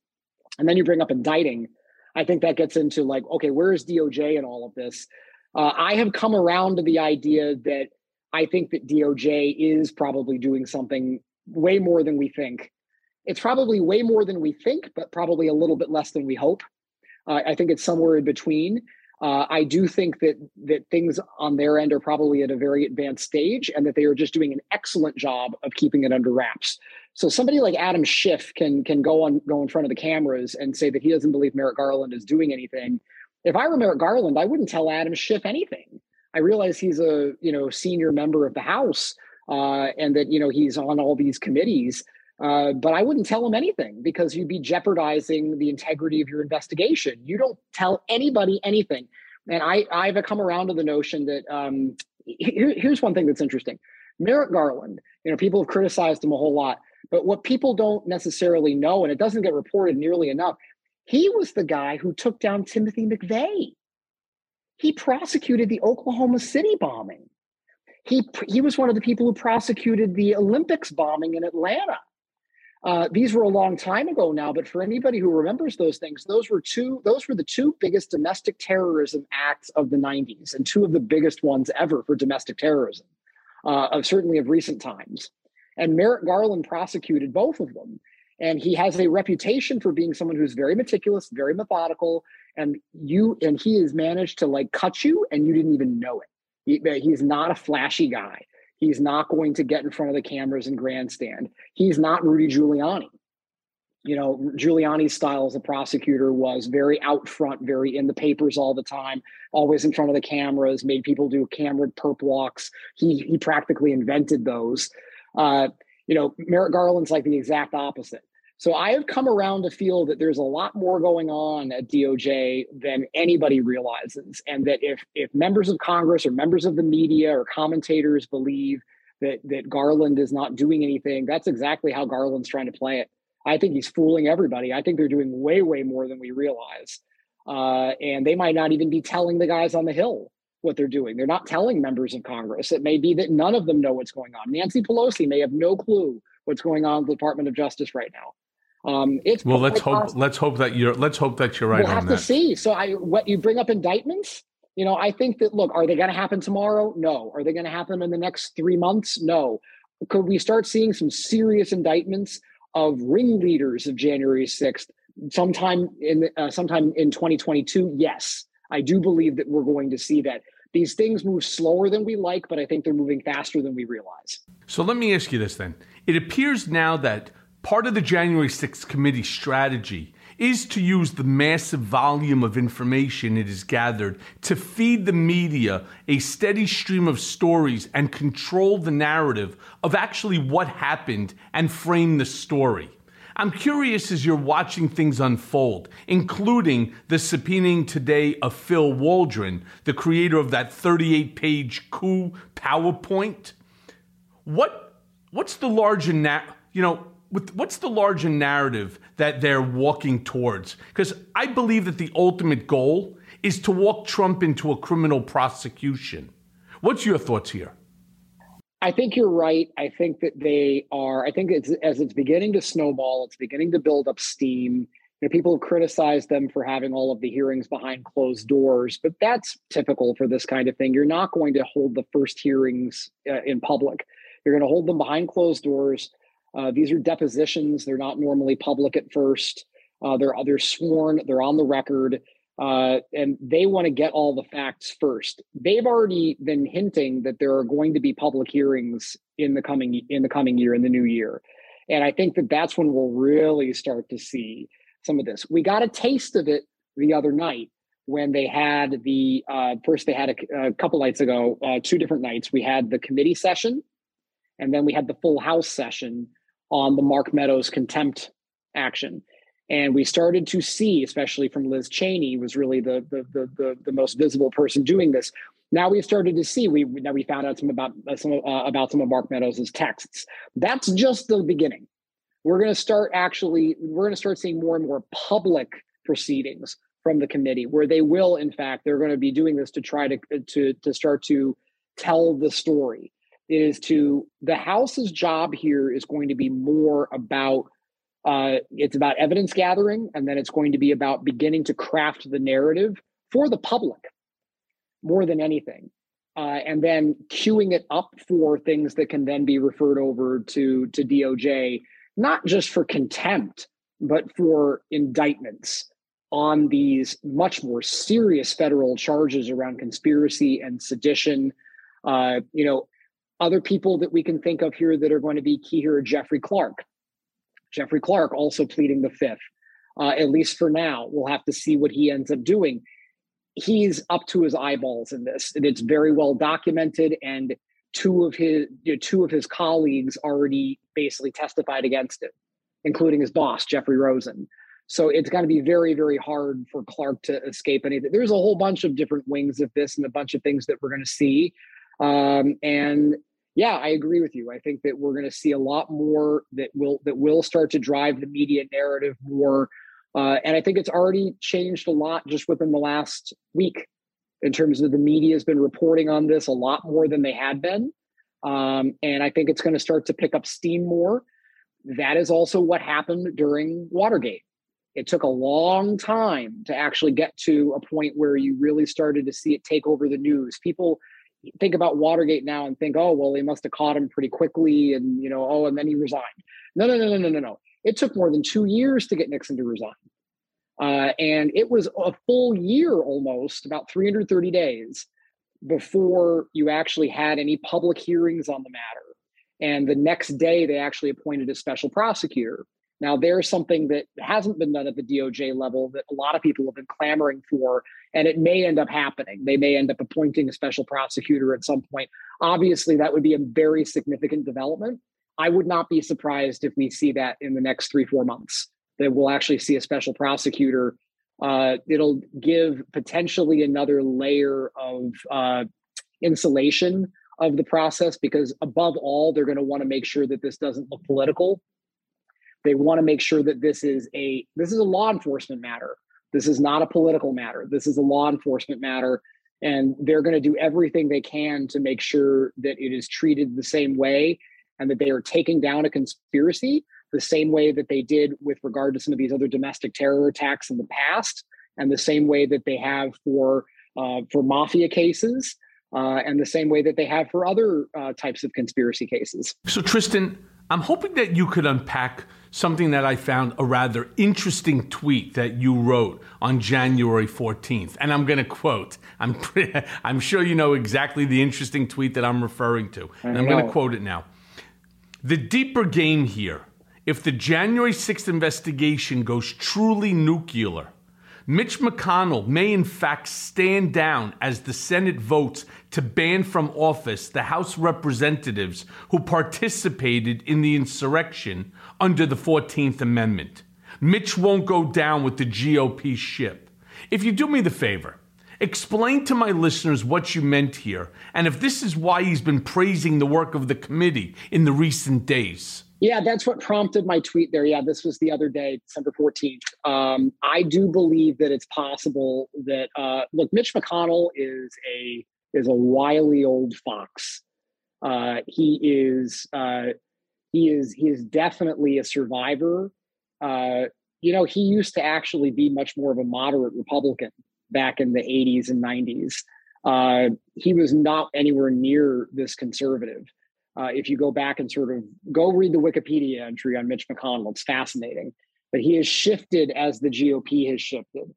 S13: And then you bring up indicting. I think that gets into like, okay, where is DOJ in all of this? Uh, I have come around to the idea that I think that DOJ is probably doing something way more than we think. It's probably way more than we think, but probably a little bit less than we hope. Uh, I think it's somewhere in between. Uh, I do think that that things on their end are probably at a very advanced stage, and that they are just doing an excellent job of keeping it under wraps. So somebody like Adam Schiff can can go on go in front of the cameras and say that he doesn't believe Merrick Garland is doing anything. If I were Merrick Garland, I wouldn't tell Adam Schiff anything. I realize he's a you know senior member of the House, uh, and that you know he's on all these committees. Uh, but I wouldn't tell him anything because you'd be jeopardizing the integrity of your investigation. You don't tell anybody anything. And I, I've come around to the notion that um, here, here's one thing that's interesting. Merrick Garland, you know, people have criticized him a whole lot, but what people don't necessarily know, and it doesn't get reported nearly enough, he was the guy who took down Timothy McVeigh. He prosecuted the Oklahoma City bombing. He, he was one of the people who prosecuted the Olympics bombing in Atlanta. Uh, these were a long time ago now, but for anybody who remembers those things, those were two. Those were the two biggest domestic terrorism acts of the '90s, and two of the biggest ones ever for domestic terrorism, uh, of certainly of recent times. And Merrick Garland prosecuted both of them, and he has a reputation for being someone who's very meticulous, very methodical, and you and he has managed to like cut you, and you didn't even know it. He, he's not a flashy guy. He's not going to get in front of the cameras and grandstand. He's not Rudy Giuliani. You know, Giuliani's style as a prosecutor was very out front, very in the papers all the time, always in front of the cameras, made people do camera perp walks. He he practically invented those. Uh, you know, Merrick Garland's like the exact opposite. So I have come around to feel that there's a lot more going on at DOJ than anybody realizes, and that if if members of Congress or members of the media or commentators believe that that Garland is not doing anything, that's exactly how Garland's trying to play it. I think he's fooling everybody. I think they're doing way way more than we realize, uh, and they might not even be telling the guys on the Hill what they're doing. They're not telling members of Congress. It may be that none of them know what's going on. Nancy Pelosi may have no clue what's going on in the Department of Justice right now. Um, it's
S1: well. Let's hope. Possible. Let's hope that you're. Let's hope that you're right.
S13: We'll have
S1: that.
S13: to see. So I, what you bring up indictments. You know, I think that look, are they going to happen tomorrow? No. Are they going to happen in the next three months? No. Could we start seeing some serious indictments of ringleaders of January sixth sometime in uh, sometime in 2022? Yes, I do believe that we're going to see that. These things move slower than we like, but I think they're moving faster than we realize.
S1: So let me ask you this then. It appears now that Part of the January 6th committee strategy is to use the massive volume of information it has gathered to feed the media a steady stream of stories and control the narrative of actually what happened and frame the story. I'm curious as you're watching things unfold, including the subpoenaing today of Phil Waldron, the creator of that 38 page coup PowerPoint. What, what's the larger, na- you know, what's the larger narrative that they're walking towards? Because I believe that the ultimate goal is to walk Trump into a criminal prosecution. What's your thoughts here?
S13: I think you're right. I think that they are. I think it's as it's beginning to snowball, it's beginning to build up steam. You know, people have criticized them for having all of the hearings behind closed doors, but that's typical for this kind of thing. You're not going to hold the first hearings uh, in public. You're going to hold them behind closed doors. Uh, these are depositions. They're not normally public at first. Uh, they're they're sworn. They're on the record, uh, and they want to get all the facts first. They've already been hinting that there are going to be public hearings in the coming in the coming year in the new year, and I think that that's when we'll really start to see some of this. We got a taste of it the other night when they had the uh, first they had a, a couple nights ago, uh, two different nights. We had the committee session And then we had the full House session on the Mark Meadows contempt action. And we started to see, especially from Liz Cheney, was really the the the the, the most visible person doing this. Now we've started to see we now we found out some about uh, some uh, about some of Mark Meadows' texts. That's just the beginning. We're going to start actually. We're going to start seeing more and more public proceedings from the committee, where they will, in fact, they're going to be doing this to try to to to start to tell the story. Is to the House's job here is going to be more about uh, it's about evidence gathering, and then it's going to be about beginning to craft the narrative for the public more than anything. Uh, and then queuing it up for things that can then be referred over to, to DOJ, not just for contempt, but for indictments on these much more serious federal charges around conspiracy and sedition. Uh, you know, other people that we can think of here that are going to be key here are Jeffrey Clark, Jeffrey Clark also pleading the fifth, uh, at least for now. We'll have to see what he ends up doing. He's up to his eyeballs in this, and it's very well documented. And two of his you know, two of his colleagues already basically testified against it, including his boss Jeffrey Rosen. So it's going to be very, very hard for Clark to escape anything. There's a whole bunch of different wings of this and a bunch of things that we're going to see. Um, and yeah, I agree with you. I think that we're going to see a lot more that will that will start to drive the media narrative more, uh, and I think it's already changed a lot just within the last week in terms of the media has been reporting on this a lot more than they had been, um, and I think it's going to start to pick up steam more. That is also what happened during Watergate. It took a long time to actually get to a point where you really started to see it take over the news. People think about Watergate now and think, oh, well, they must have caught him pretty quickly, and you know, oh, and then he resigned. No, no, no, no, no, no, no. It took more than two years to get Nixon to resign, uh, and it was a full year almost, about 330 days, before you actually had any public hearings on the matter. And the next day, they actually appointed a special prosecutor. Now, there's something that hasn't been done at the DOJ level that a lot of people have been clamoring for, and it may end up happening. They may end up appointing a special prosecutor at some point. Obviously, that would be a very significant development. I would not be surprised if we see that in the next three, four months, that we'll actually see a special prosecutor. Uh, it'll give potentially another layer of uh, insulation of the process because, above all, they're going to want to make sure that this doesn't look political they want to make sure that this is a this is a law enforcement matter. This is not a political matter. This is a law enforcement matter. And they're going to do everything they can to make sure that it is treated the same way and that they are taking down a conspiracy the same way that they did with regard to some of these other domestic terror attacks in the past, and the same way that they have for uh, for mafia cases, uh, and the same way that they have for other uh, types of conspiracy cases.
S1: So, Tristan, I'm hoping that you could unpack something that I found a rather interesting tweet that you wrote on January 14th. And I'm going to quote. I'm pretty, I'm sure you know exactly the interesting tweet that I'm referring to. And I'm going to quote it now. The deeper game here, if the January 6th investigation goes truly nuclear, Mitch McConnell may in fact stand down as the Senate votes to ban from office the House representatives who participated in the insurrection under the 14th Amendment. Mitch won't go down with the GOP ship. If you do me the favor, explain to my listeners what you meant here and if this is why he's been praising the work of the committee in the recent days.
S13: Yeah, that's what prompted my tweet there. Yeah, this was the other day, December 14th. Um, I do believe that it's possible that uh, look, Mitch McConnell is a is a wily old fox. Uh, he is uh, he is he is definitely a survivor. Uh, you know, he used to actually be much more of a moderate Republican back in the 80s and 90s. Uh, he was not anywhere near this conservative. Uh, if you go back and sort of go read the Wikipedia entry on Mitch McConnell, it's fascinating. But he has shifted as the GOP has shifted.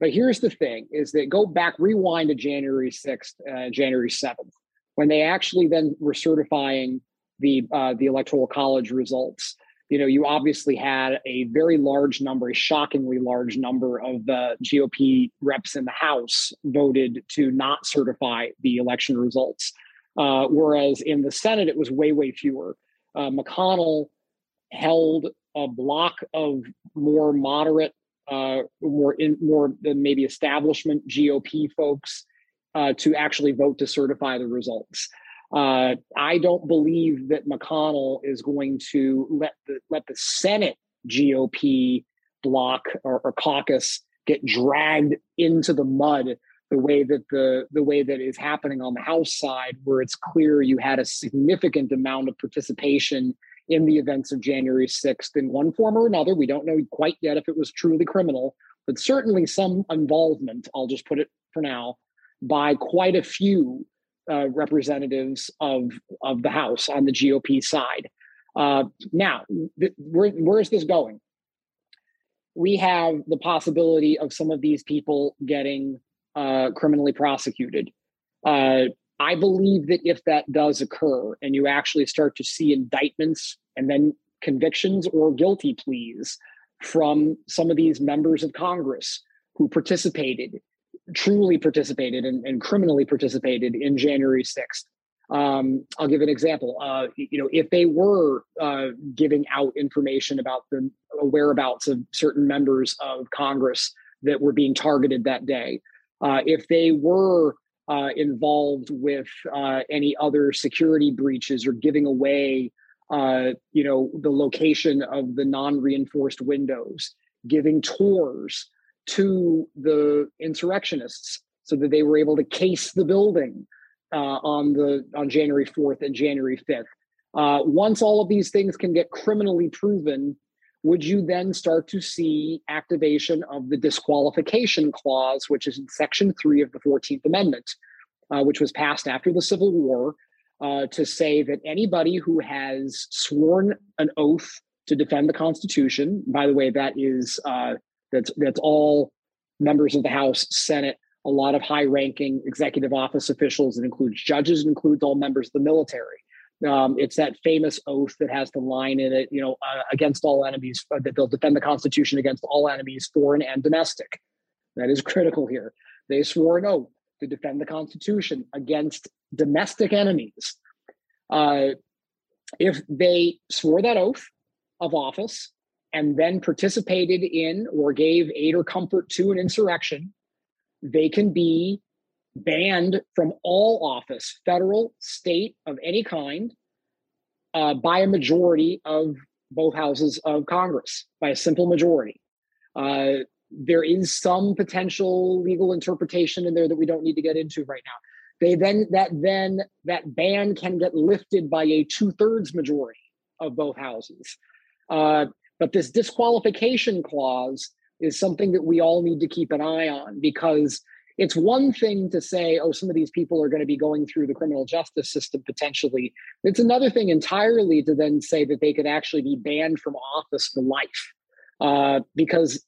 S13: But here's the thing: is that go back, rewind to January sixth, uh, January seventh, when they actually then were certifying the uh, the electoral college results. You know, you obviously had a very large number, a shockingly large number of the GOP reps in the House voted to not certify the election results. Uh, whereas in the Senate, it was way, way fewer. Uh, McConnell held a block of more moderate, uh, more in, more than maybe establishment GOP folks uh, to actually vote to certify the results. Uh, I don't believe that McConnell is going to let the let the Senate GOP block or, or caucus get dragged into the mud the way that the the way that is happening on the House side, where it's clear you had a significant amount of participation in the events of January 6th in one form or another. We don't know quite yet if it was truly criminal, but certainly some involvement, I'll just put it for now, by quite a few uh, representatives of, of the House on the GOP side. Uh, now, th- where, where is this going? We have the possibility of some of these people getting uh, criminally prosecuted. Uh, I believe that if that does occur and you actually start to see indictments and then convictions or guilty pleas from some of these members of Congress who participated, truly participated and, and criminally participated in January 6th. Um, I'll give an example. Uh, you know, if they were uh, giving out information about the whereabouts of certain members of Congress that were being targeted that day, if they were uh, involved with uh, any other security breaches or giving away, uh, you know, the location of the non-reinforced windows, giving tours to the insurrectionists so that they were able to case the building uh, on the on January 4th and January 5th. Uh, once all of these things can get criminally proven, would you then start to see activation of the disqualification clause, which is in Section 3 of the 14th Amendment, uh, which was passed after the Civil War, uh, to say that anybody who has sworn an oath to defend the Constitution, by the way, that is uh, that's that's all members of the House, Senate, a lot of high-ranking executive office officials. It includes judges, it includes all members of the military. Um, it's that famous oath that has the line in it, you know, uh, against all enemies, uh, that they'll defend the Constitution against all enemies, foreign and domestic. That is critical here. They swore an oath to defend the Constitution against domestic enemies. Uh, if they swore that oath of office and then participated in or gave aid or comfort to an insurrection, they can be banned from all office, federal, state, of any kind, uh, by a majority of both houses of Congress, by a simple majority. Uh, there is some potential legal interpretation in there that we don't need to get into right now. They then that then that ban can get lifted by a two thirds majority of both houses. Uh, but this disqualification clause is something that we all need to keep an eye on because it's one thing to say, oh, some of these people are going to be going through the criminal justice system potentially. It's another thing entirely to then say that they could actually be banned from office for life. Uh, because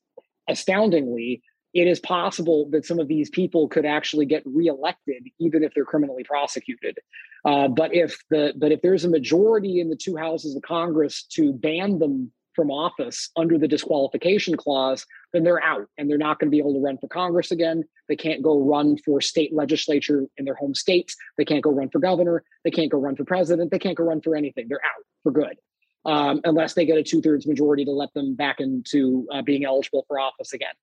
S13: astoundingly, it is possible that some of these people could actually get reelected even if they're criminally prosecuted. Uh, but if the but if there's a majority in the two houses of Congress to ban them from office under the disqualification clause, then they're out and they're not going to be able to run for Congress again. They can't go run for state legislature in their home states. They can't go run for governor. They can't go run for president. They can't go run for anything. They're out for good. Um, unless they get a two thirds majority to let them back into uh, being eligible for office again.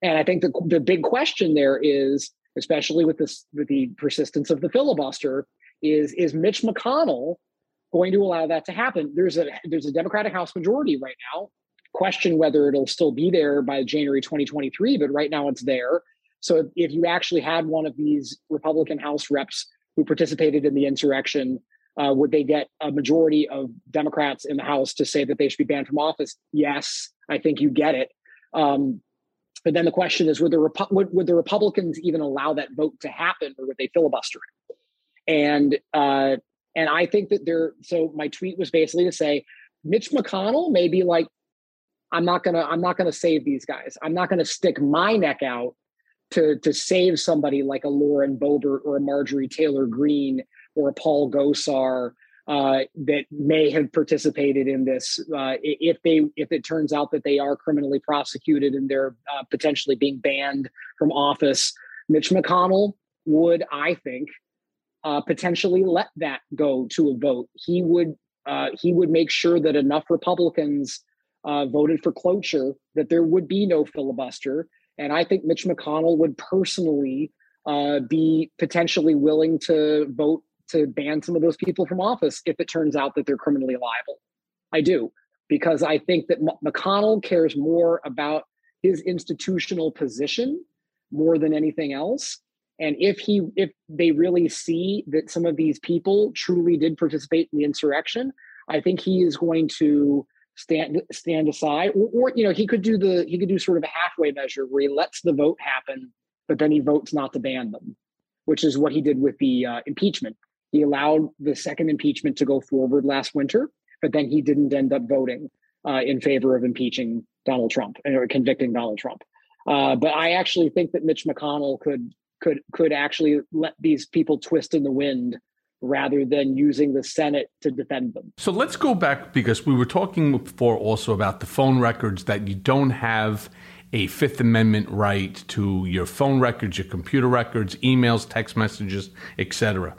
S13: And I think the, the big question there is, especially with this with the persistence of the filibuster, is is Mitch McConnell going to allow that to happen. There's a there's a Democratic House majority right now. Question whether it'll still be there by January 2023, but right now it's there. So if you actually had one of these Republican House reps who participated in the insurrection, uh, would they get a majority of Democrats in the House to say that they should be banned from office? Yes, I think you get it. Um, but then the question is, would the Repu- would, would, the Republicans even allow that vote to happen, or would they filibuster it? And uh, and I think that there, so my tweet was basically to say, Mitch McConnell may be like, I'm not gonna, I'm not gonna save these guys. I'm not gonna stick my neck out to to save somebody like a Lauren Boebert or a Marjorie Taylor Greene or a Paul Gosar uh, that may have participated in this. Uh, if they if it turns out that they are criminally prosecuted and they're uh, potentially being banned from office, Mitch McConnell would, I think, uh, potentially let that go to a vote. He would uh, he would make sure that enough Republicans uh, voted for cloture that there would be no filibuster. And I think Mitch McConnell would personally uh, be potentially willing to vote to ban some of those people from office if it turns out that they're criminally liable. I do, because I think that M- McConnell cares more about his institutional position more than anything else. And if he if they really see that some of these people truly did participate in the insurrection, I think he is going to stand stand aside or, or, you know he could do the he could do sort of a halfway measure where he lets the vote happen but then he votes not to ban them which is what he did with the uh, impeachment. He allowed the second impeachment to go forward last winter but then he didn't end up voting uh, in favor of impeaching donald trump or convicting donald trump. Uh, but i actually think that mitch mcconnell could could could actually let these people twist in the wind rather than using the Senate to defend them.
S1: So let's go back because we were talking before also about the phone records that you don't have a Fifth Amendment right to your phone records, your computer records, emails, text messages, etc.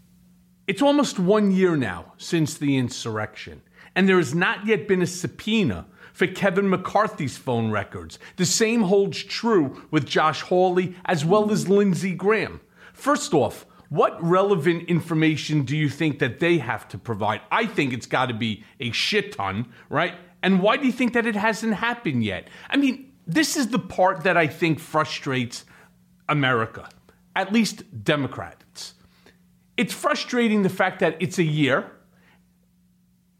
S1: It's almost one year now since the insurrection, and there has not yet been a subpoena for Kevin McCarthy's phone records. The same holds true with Josh Hawley as well as Lindsey Graham. First off, what relevant information do you think that they have to provide? I think it's got to be a shit ton, right? And why do you think that it hasn't happened yet? I mean, this is the part that I think frustrates America, at least Democrats. It's frustrating the fact that it's a year.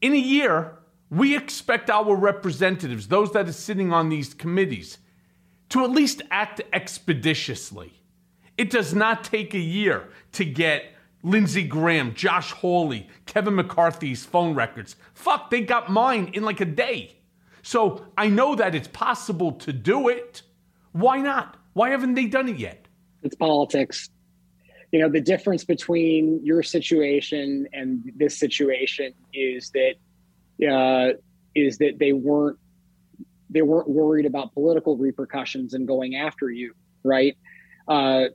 S1: In a year, we expect our representatives, those that are sitting on these committees, to at least act expeditiously. It does not take a year to get Lindsey Graham, Josh Hawley, Kevin McCarthy's phone records. Fuck, they got mine in like a day. So I know that it's possible to do it. Why not? Why haven't they done it yet?
S13: It's politics. You know, the difference between your situation and this situation is that uh, is that they weren't they weren't worried about political repercussions and going after you, right? Uh,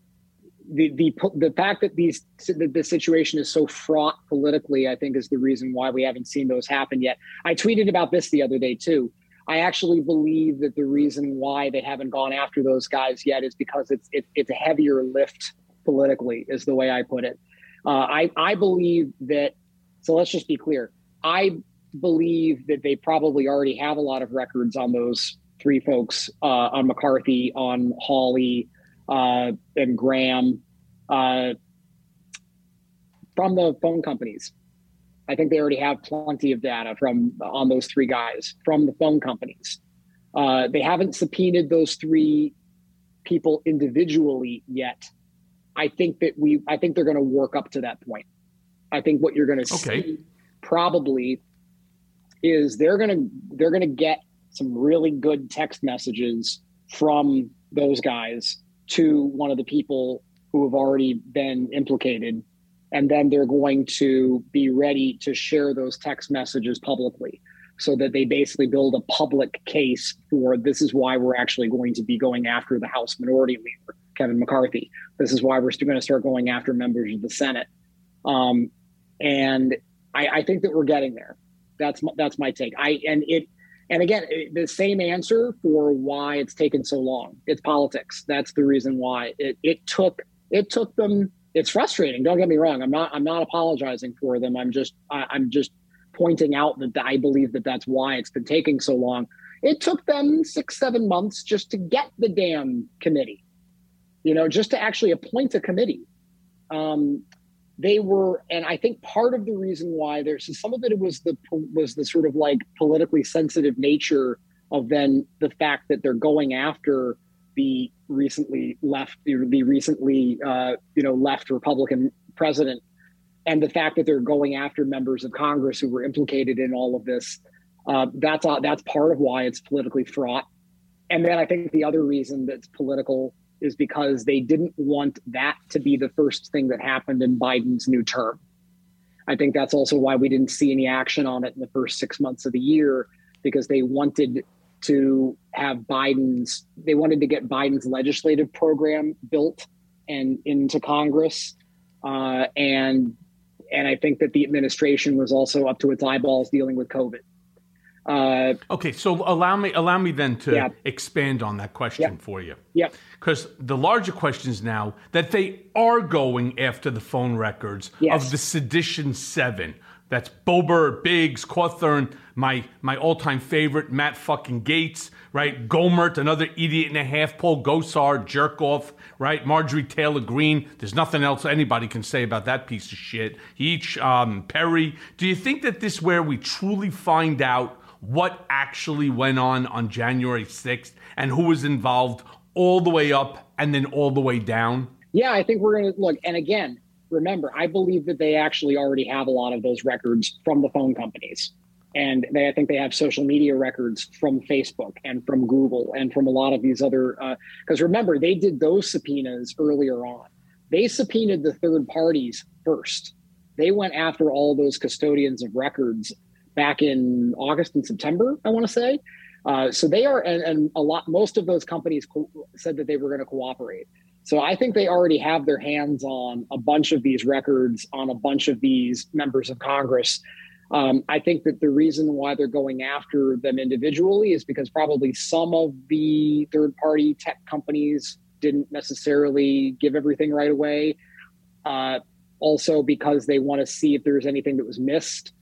S13: the the the fact that these that the situation is so fraught politically, I think, is the reason why we haven't seen those happen yet. I tweeted about this the other day too. I actually believe that the reason why they haven't gone after those guys yet is because it's it, it's a heavier lift politically, is the way I put it. Uh, I I believe that. So let's just be clear. I believe that they probably already have a lot of records on those three folks, uh, on McCarthy, on Hawley, uh, and Graham uh, from the phone companies. I think they already have plenty of data from on those three guys from the phone companies. Uh, they haven't subpoenaed those three people individually yet. I think that we. I think they're going to work up to that point. I think what you're going to okay. see probably is they're to they're to get some really good text messages from those guys to one of the people who have already been implicated. And then they're going to be ready to share those text messages publicly so that they basically build a public case for this is why we're actually going to be going after the House Minority Leader, Kevin McCarthy. This is why we're still going to start going after members of the Senate. Um, and I, I think that we're getting there. That's my, that's my take. I and it and again, the same answer for why it's taken so long. It's politics. That's the reason why it, it took it took them. It's frustrating. Don't get me wrong. I'm not I'm not apologizing for them. I'm just I, I'm just pointing out that I believe that that's why it's been taking so long. It took them six seven months just to get the damn committee. You know, just to actually appoint a committee. Um, they were and i think part of the reason why there's some of it was the was the sort of like politically sensitive nature of then the fact that they're going after the recently left the recently uh, you know left republican president and the fact that they're going after members of congress who were implicated in all of this uh, that's uh, that's part of why it's politically fraught. And then i think the other reason that's political is because they didn't want that to be the first thing that happened in Biden's new term. I think that's also why we didn't see any action on it in the first six months of the year, because they wanted to have Biden's, they wanted to get Biden's legislative program built and into Congress. Uh, and and I think that the administration was also up to its eyeballs dealing with COVID. Uh,
S1: okay, so allow me allow me then to
S13: Yeah.
S1: expand on that question for you.
S13: Yep.
S1: Because the larger question is now that they are going after the phone records
S13: Yes.
S1: of the Sedition Seven. That's Boebert, Biggs, Cawthorn, my my all time favorite, Matt fucking Gaetz, right? Gohmert, another idiot and a half, Paul Gosar, jerk off, right? Marjorie Taylor Greene. There's nothing else anybody can say about that piece of shit. Each um, Perry. Do you think that this where we truly find out what actually went on on January 6th and who was involved all the way up and then all the way down?
S13: Yeah, I think we're going to look. And again, remember, I believe that they actually already have a lot of those records from the phone companies. And they, I think they have social media records from Facebook and from Google and from a lot of these other. Uh, because remember, they did those subpoenas earlier on. They subpoenaed the third parties first. They went after all those custodians of records back in August and September, I want to say. Uh, so they are, and, and a lot, most of those companies co- said that they were going to cooperate. So I think they already have their hands on a bunch of these records on a bunch of these members of Congress. Um, I think that the reason why they're going after them individually is because probably some of the third party tech companies didn't necessarily give everything right away. Uh, also, because they want to see if there's anything that was missed.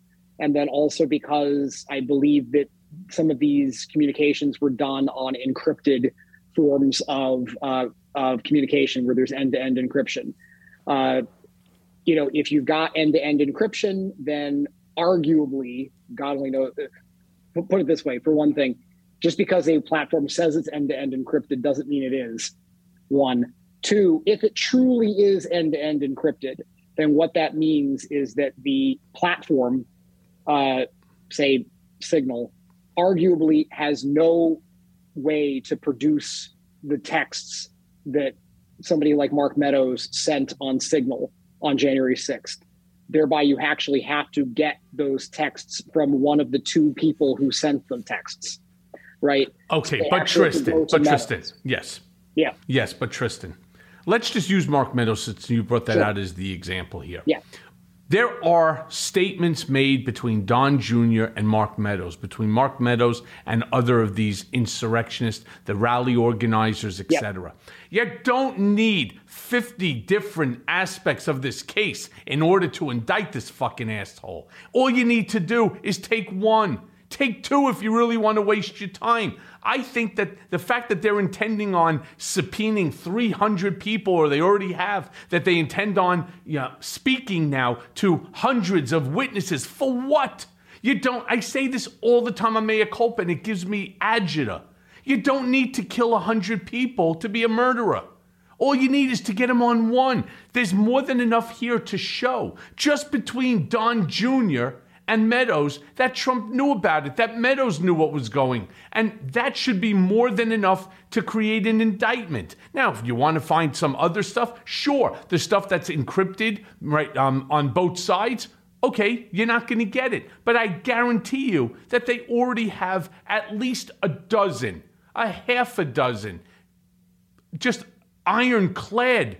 S13: And then also because I believe that some of these communications were done on encrypted forms of uh, of communication where there's end-to-end encryption. Uh, you know, if you've got end-to-end encryption, then arguably, God only knows. Put it this way: for one thing, just because a platform says it's end-to-end encrypted doesn't mean it is. One, two. If it truly is end-to-end encrypted, then what that means is that the platform, uh, say Signal, arguably has no way to produce the texts that somebody like Mark Meadows sent on Signal on January 6th. Thereby, you actually have to get those texts from one of the two people who sent the texts, right?
S1: Okay, but
S13: actually have to
S1: Tristan, but
S13: Meadows.
S1: Tristan, yes.
S13: Yeah.
S1: Yes, but Tristan. Let's just use Mark Meadows since you brought that
S13: Sure.
S1: out as the example here.
S13: Yeah.
S1: There are statements made between Don Jr. and Mark Meadows, between Mark Meadows and other of these insurrectionists, the rally organizers, etc. You don't need 50 different aspects of this case in order to indict this fucking asshole. All you need to do is take one. Take two if you really want to waste your time. I think that the fact that they're intending on subpoenaing 300 people, or they already have, that they intend on you know, speaking now to hundreds of witnesses for what? You don't, I say this all the time on Mea Culpa, and it gives me agita. You don't need to kill 100 people to be a murderer. All you need is to get him on one. There's more than enough here to show. Just between Don Jr. and Meadows, that Trump knew about it, that Meadows knew what was going. And that should be more than enough to create an indictment. Now, if you want to find some other stuff, sure. The stuff that's encrypted right um, on both sides, okay, you're not going to get it. But I guarantee you that they already have at least a dozen, a half a dozen, just ironclad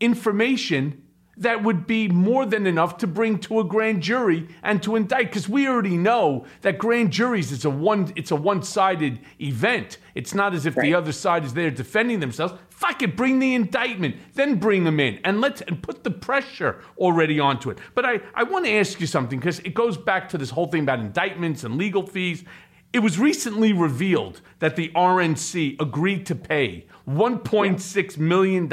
S1: information that would be more than enough to bring to a grand jury and to indict because we already know that grand juries is a one it's a one-sided event. It's not as if the other side is there defending themselves. Fuck it bring the indictment then bring them in and let's and put the pressure already onto it. But i i want to ask you something because it goes back to this whole thing about indictments and legal fees. It was recently revealed that the RNC agreed to pay $1.6 million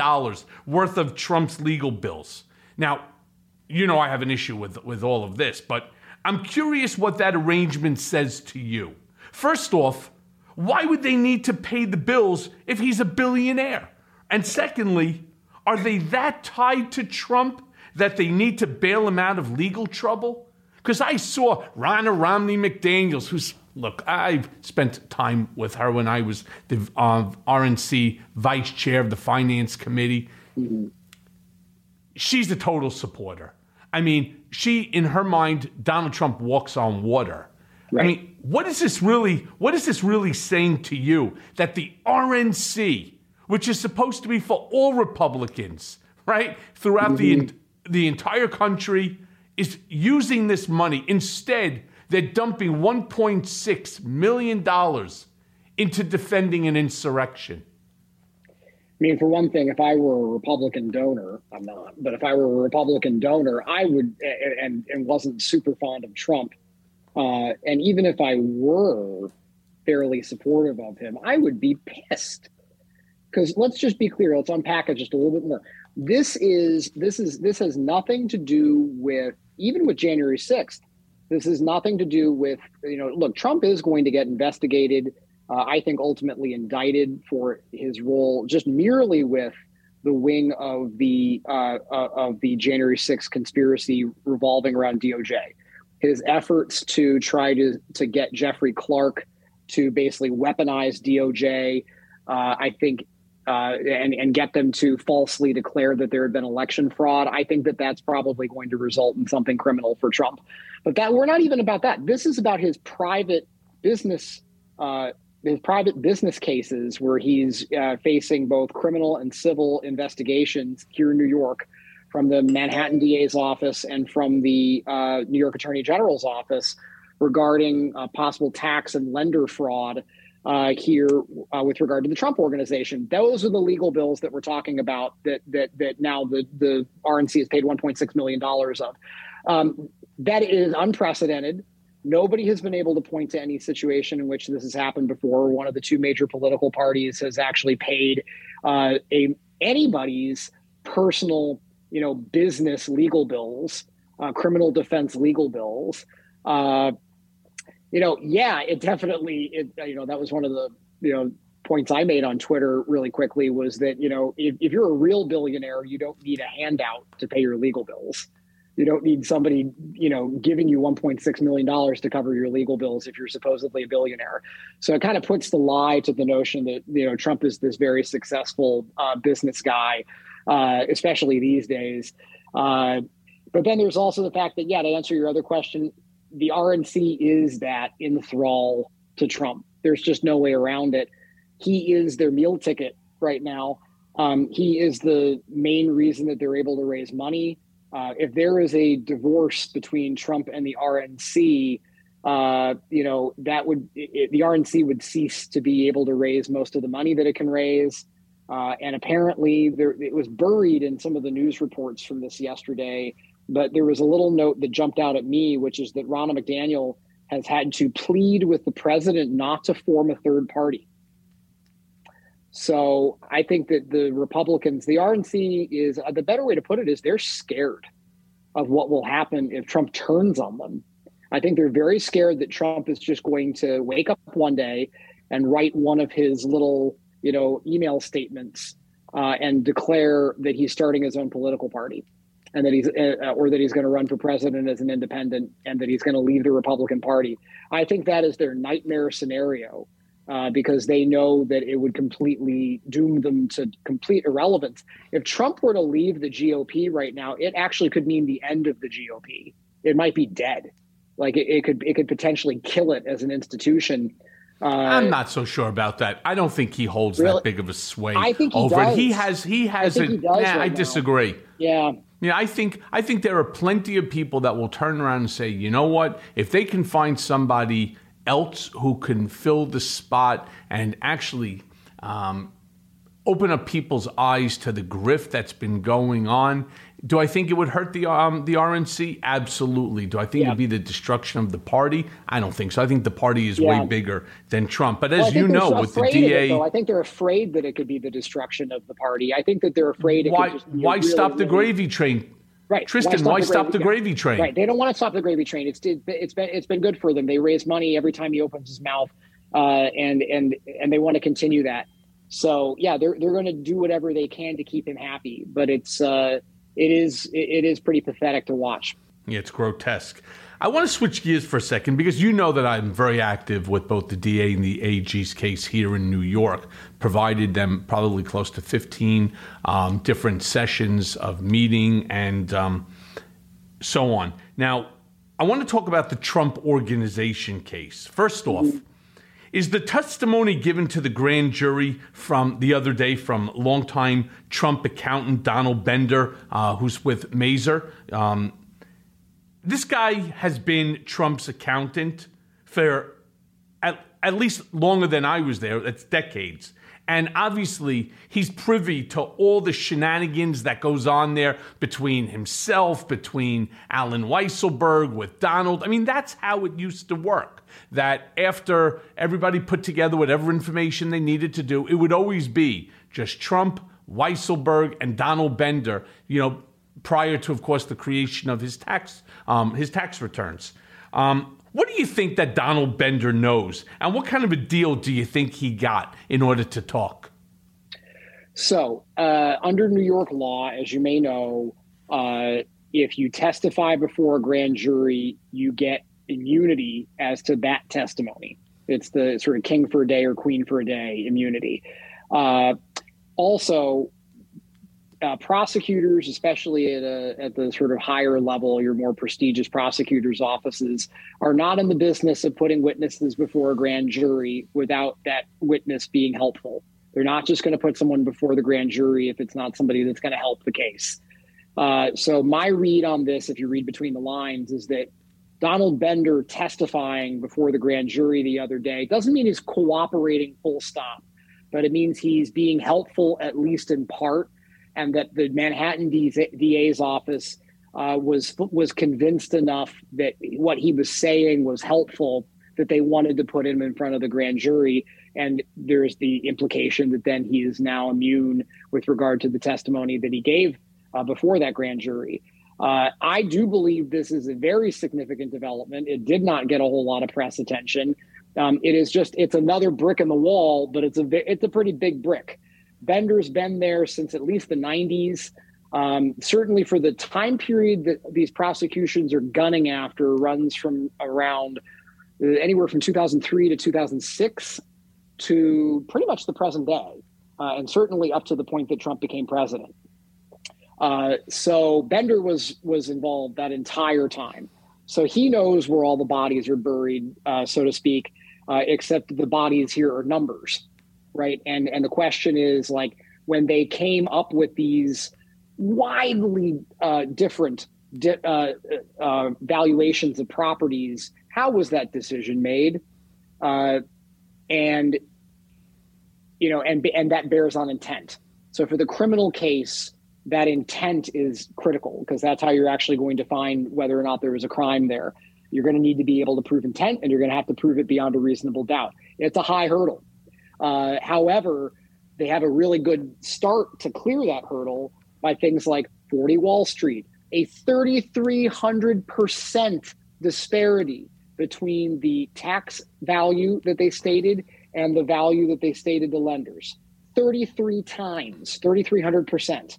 S1: worth of Trump's legal bills. Now, you know I have an issue with, with all of this, but I'm curious what that arrangement says to you. First off, why would they need to pay the bills if he's a billionaire? And secondly, are they that tied to Trump that they need to bail him out of legal trouble? Because I saw Ronna Romney McDaniels, who's, look, I've spent time with her when I was the uh, RNC vice chair of the finance committee. She's a total supporter. I mean, she, in her mind, Donald Trump walks on water. I mean, what is this really? What is this really saying to you that the RNC, which is supposed to be for all Republicans, right, throughout the mm-hmm. the entire country, is using this money. Instead, they're dumping $1.6 million into defending an insurrection.
S13: I mean, for one thing, if I were a Republican donor, I'm not, but if I were a Republican donor, I would, and, and wasn't super fond of Trump, uh, and even if I were fairly supportive of him, I would be pissed. Because let's just be clear, let's unpack it just a little bit more. This is this is this has nothing to do with even with January 6th. This has nothing to do with, you know, look, Trump is going to get investigated uh, I think ultimately indicted for his role just merely with the wing of the uh, uh, of the January 6th conspiracy revolving around DOJ. His efforts to try to to get Jeffrey Clark to basically weaponize DOJ, uh, I think, uh, and and get them to falsely declare that there had been election fraud. I think that that's probably going to result in something criminal for Trump. But that we're not even about that. This is about his private business uh, his private business cases where he's uh, facing both criminal and civil investigations here in New York from the Manhattan DA's office and from the uh, New York Attorney General's office regarding uh, possible tax and lender fraud uh, here uh, with regard to the Trump organization. Those are the legal bills that we're talking about that that that now the the RNC has paid 1.6 million dollars of. Um, that is unprecedented. Nobody has been able to point to any situation in which this has happened before. One of the two major political parties has actually paid uh, a anybody's personal, you know, business legal bills, uh, criminal defense legal bills. Uh, you know, yeah, it definitely, it, you know, that was one of the, you know, points I made on Twitter really quickly was that, you know, if, if you're a real billionaire, you don't need a handout to pay your legal bills. You don't need somebody, you know, giving you 1.6 million dollars to cover your legal bills if you're supposedly a billionaire. So it kind of puts the lie to the notion that you know Trump is this very successful uh, business guy, uh, especially these days. Uh, but then there's also the fact that, yeah, to answer your other question, the RNC is that in thrall to Trump. There's just no way around it. He is their meal ticket right now. Um, he is the main reason that they're able to raise money. Uh, if there is a divorce between Trump and the RNC, uh, you know that would it, the RNC would cease to be able to raise most of the money that it can raise. Uh, and apparently, there it was buried in some of the news reports from this yesterday. But there was a little note that jumped out at me, which is that Ronna McDaniel has had to plead with the president not to form a third party. So I think that the Republicans, the RNC is uh, the better way to put it is they're scared of what will happen if Trump turns on them. I think they're very scared that Trump is just going to wake up one day and write one of his little, you know, email statements uh, and declare that he's starting his own political party, and that he's uh, or that he's going to run for president as an independent, and that he's going to leave the Republican Party. I think that is their nightmare scenario uh, because they know that it would completely doom them to complete irrelevance. If Trump were to leave the GOP right now, it actually could mean the end of the GOP. It might be dead. Like it, it could it could potentially kill it as an institution.
S1: Uh, I'm not so sure about that. I don't think he holds
S13: Really?
S1: that big of a sway
S13: I think he
S1: over it.
S13: does.
S1: He has he has
S13: I think
S1: it.
S13: he does
S1: Nah,
S13: right
S1: I
S13: now.
S1: disagree.
S13: Yeah.
S1: Yeah, I think I think there are plenty of people that will turn around and say, you know what? If they can find somebody else who can fill the spot and actually um, open up people's eyes to the grift that's been going on, do I think it would hurt the um, the RNC? Absolutely. Do I think
S13: Yeah.
S1: it'd be the destruction of the party? I don't think so. I think the party is
S13: Yeah.
S1: way bigger than Trump. But as
S13: think
S1: you know, with the
S13: of it,
S1: DA.
S13: I think they're afraid that it could be the destruction of the party. I think that they're afraid. It
S1: why
S13: could just
S1: why
S13: really,
S1: stop the
S13: really-
S1: gravy train?
S13: Right.
S1: Tristan, why stop the
S13: yeah.
S1: gravy train?
S13: Right. They don't want to stop the gravy train. It's it, it's been it's been good for them. They raise money every time he opens his mouth, uh, and and and they want to continue that. So yeah, they're they're going to do whatever they can to keep him happy. But it's uh, it is it, it is pretty pathetic to watch.
S1: Yeah, it's grotesque. I want to switch gears for a second because you know that I'm very active with both the DA and the AG's case here in New York. Provided them probably close to 15 um, different sessions of meeting and um, so on. Now, I want to talk about the Trump Organization case. First off, is the testimony given to the grand jury from the other day from longtime Trump accountant Donald Bender, uh, who's with Mazars, um, this guy has been Trump's accountant for at, at least longer than I was there. That's decades. And obviously, he's privy to all the shenanigans that goes on there between himself, between Allen Weisselberg, with Donald. I mean, that's how it used to work. That after everybody put together whatever information they needed to do, it would always be just Trump, Weisselberg, and Donald Bender, you know, prior to, of course, the creation of his tax, um, his tax returns. Um, what do you think that Donald Bender knows? And what kind of a deal do you think he got in order to talk?
S13: So, uh, under New York law, as you may know, uh, if you testify before a grand jury, you get immunity as to that testimony. It's the sort of king for a day or queen for a day immunity. Uh, also, uh, prosecutors, especially at, a, at the sort of higher level, your more prestigious prosecutors' offices, are not in the business of putting witnesses before a grand jury without that witness being helpful. They're not just going to put someone before the grand jury if it's not somebody that's going to help the case. Uh, so, my read on this, if you read between the lines, is that Donald Bender testifying before the grand jury the other day doesn't mean he's cooperating full stop, but it means he's being helpful, at least in part and that the Manhattan DA's office uh, was was convinced enough that what he was saying was helpful that they wanted to put him in front of the grand jury. And there's the implication that then he is now immune with regard to the testimony that he gave uh, before that grand jury. Uh, I do believe this is a very significant development. It did not get a whole lot of press attention. Um, it is just it's another brick in the wall, but it's a it's a pretty big brick. Bender's been there since at least the 90s. Um, certainly for the time period that these prosecutions are gunning after runs from around uh, anywhere from 2003 to 2006 to pretty much the present day, uh, and certainly up to the point that Trump became president. Uh, so Bender was was involved that entire time, so he knows where all the bodies are buried, uh, so to speak. Uh, except the bodies here are numbers right? And and the question is like when they came up with these widely uh, different di- uh, uh, valuations of properties, how was that decision made? Uh, and you know, and and that bears on intent. So for the criminal case, that intent is critical because that's how you're actually going to find whether or not there was a crime there. You're going to need to be able to prove intent, and you're going to have to prove it beyond a reasonable doubt. It's a high hurdle. Uh, however, they have a really good start to clear that hurdle by things like 40 Wall Street, a 3,300% disparity between the tax value that they stated and the value that they stated to lenders. 33 times, 3,300%.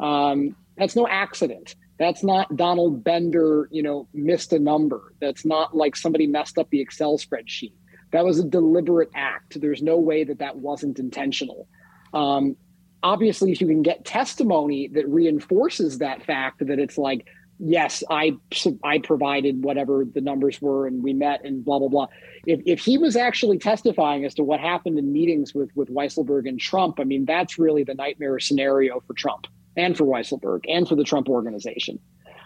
S13: Um, that's no accident. That's not Donald Bender, you know, missed a number. That's not like somebody messed up the Excel spreadsheet. That was a deliberate act. There's no way that that wasn't intentional. Um, obviously, if you can get testimony that reinforces that fact, that it's like, yes, I I provided whatever the numbers were, and we met, and blah blah blah. If if he was actually testifying as to what happened in meetings with with Weisselberg and Trump, I mean, that's really the nightmare scenario for Trump and for Weisselberg and for the Trump organization.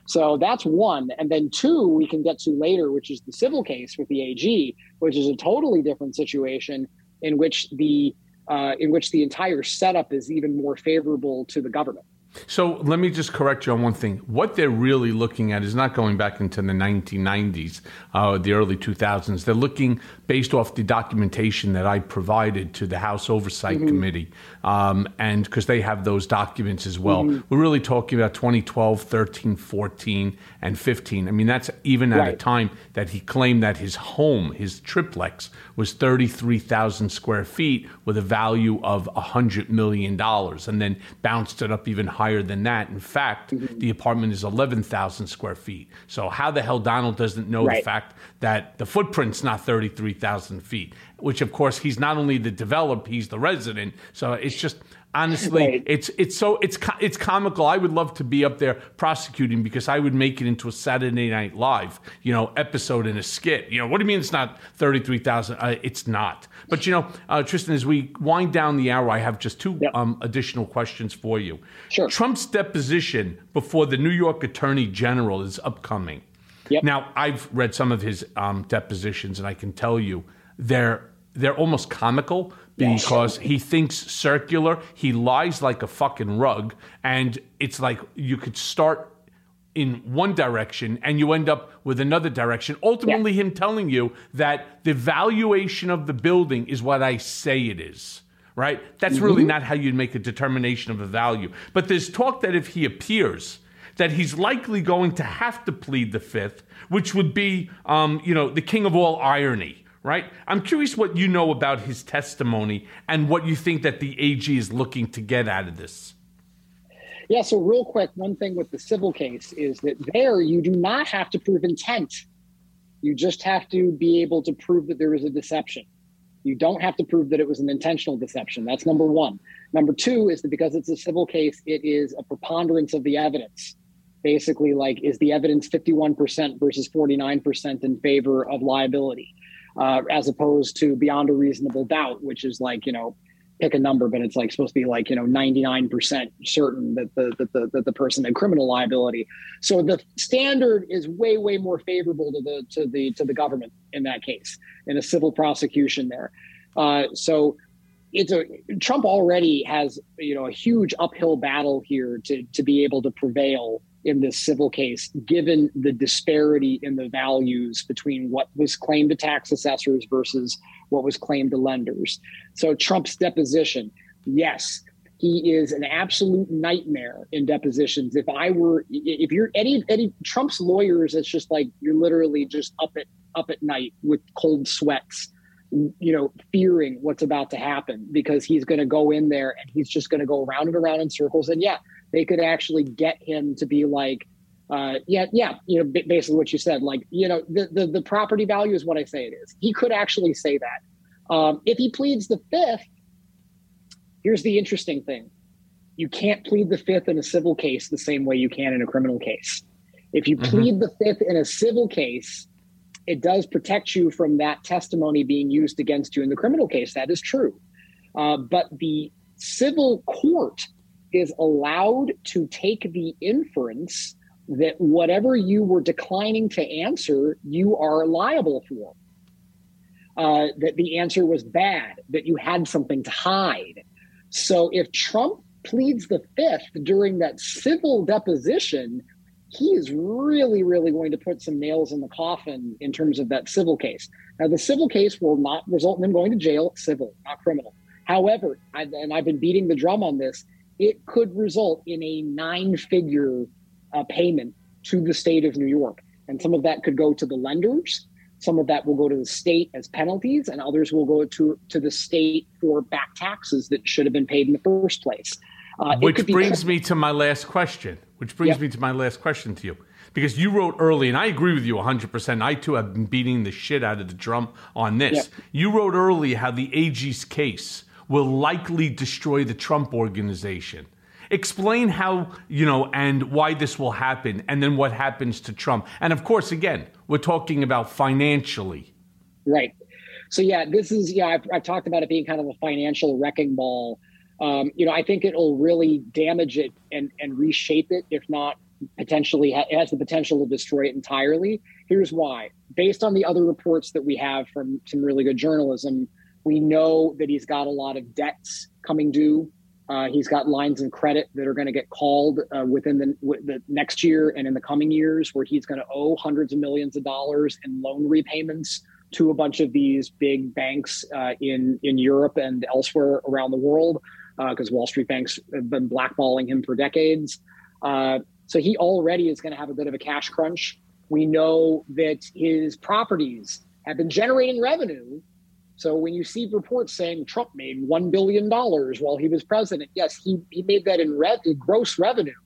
S13: So that's one. And then two, we can get to later, which is the civil case with the AG, which is a totally different situation in which the uh, in which the entire setup is even more favorable to the government.
S1: So let me just correct you on one thing. What they're really looking at is not going back into the 1990s, uh, the early 2000s. They're looking based off the documentation that I provided to the House Oversight mm-hmm. Committee, um, and because they have those documents as well. Mm-hmm. We're really talking about 2012, 13, 14, and 15. I mean, that's even at right. a time that he claimed that his home, his triplex, was 33,000 square feet with a value of $100 million, and then bounced it up even higher higher than that. In fact, mm-hmm. the apartment is 11,000 square feet. So how the hell Donald doesn't know right. the fact that the footprint's not 33,000 feet, which of course he's not only the developer, he's the resident. So it's just honestly right. it's it's so it's it's comical. I would love to be up there prosecuting because i would make it into a saturday night live you know episode in a skit. You know what do you mean it's not 33000 uh, it's not. But you know uh, tristan as we wind down the hour i have just two yep. um, additional questions for you.
S13: Sure.
S1: Trump's deposition before the new york attorney general is upcoming.
S13: Yep.
S1: Now, I've read some of his um, depositions, and I can tell you they're they're almost comical because he thinks circular. He lies like a fucking rug, and it's like you could start in one direction and you end up with another direction. Ultimately, him telling you that the valuation of the building is what I say it is. Right? That's really not how you'd make a determination of a value. But there's talk that if he appears, that he's likely going to have to plead the fifth, which would be, um, you know, the king of all irony, right? I'm curious what you know about his testimony and what you think that the AG is looking to get out of this.
S13: Yeah, so real quick, one thing with the civil case is that there you do not have to prove intent. You just have to be able to prove that there was a deception. You don't have to prove that it was an intentional deception. That's number one. Number two is that because it's a civil case, it is a preponderance of the evidence. Basically, like, is the evidence 51% versus 49% in favor of liability, uh, as opposed to beyond a reasonable doubt, which is like, you know, pick a number, but it's like supposed to be like, you know, 99% certain that the, that the, that the person had criminal liability. So the standard is way, way more favorable to the, to the, to the government in that case, in a civil prosecution there. Uh, so it's a Trump already has, you know, a huge uphill battle here to, to be able to prevail in this civil case, given the disparity in the values between what was claimed to tax assessors versus what was claimed to lenders. So Trump's deposition, yes, he is an absolute nightmare in depositions. If I were, if you're any any Trump's lawyers, it's just like you're literally just up at up at night with cold sweats, you know, fearing what's about to happen because he's going to go in there and he's just going to go around and around in circles. And yeah, they could actually get him to be like, uh, yeah, yeah, you know, basically what you said, like, you know, the, the, the property value is what I say it is. He could actually say that. Um, if he pleads the fifth, here's the interesting thing: you can't plead the fifth in a civil case the same way you can in a criminal case. If you mm-hmm. plead the fifth in a civil case, it does protect you from that testimony being used against you in the criminal case. That is true, uh, but the civil court is allowed to take the inference that whatever you were declining to answer, you are liable for. Uh, that the answer was bad, that you had something to hide. So if Trump pleads the fifth during that civil deposition, he is really, really going to put some nails in the coffin in terms of that civil case. Now, the civil case will not result in him going to jail, civil, not criminal. However, I, and I've been beating the drum on this, it could result in a nine figure uh, payment to the state of New York. And some of that could go to the lenders, some of that will go to the state as penalties, and others will go to, to the state for back taxes that should have been paid in the first place.
S1: Uh, which brings me to my last question. Which brings yep. me to my last question to you. Because you wrote early, and I agree with you 100%. I too have been beating the shit out of the drum on this. Yep. You wrote early how the AG's case will likely destroy the Trump organization. Explain how, you know, and why this will happen, and then what happens to Trump. And of course, again, we're talking about financially.
S13: Right. So, yeah, this is, yeah, I've, I've talked about it being kind of a financial wrecking ball. Um, you know, I think it'll really damage it and, and reshape it, if not potentially, it has the potential to destroy it entirely. Here's why. Based on the other reports that we have from some really good journalism, we know that he's got a lot of debts coming due. Uh, he's got lines of credit that are going to get called uh, within the, the, next year and in the coming years, where he's going to owe hundreds of millions of dollars in loan repayments to a bunch of these big banks uh, in in Europe and elsewhere around the world, because uh, Wall Street banks have been blackballing him for decades. Uh, so he already is going to have a bit of a cash crunch. We know that his properties have been generating revenue so when you see reports saying Trump made $1 billion while he was president, yes, he, he made that in, in gross revenue.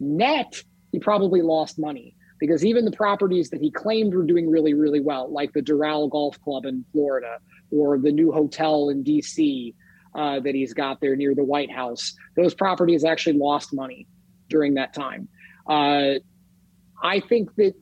S13: Net, he probably lost money because even the properties that he claimed were doing really, really well, like the Doral Golf Club in Florida or the new hotel in DC uh, that he's got there near the White House, those properties actually lost money during that time. Uh, I think that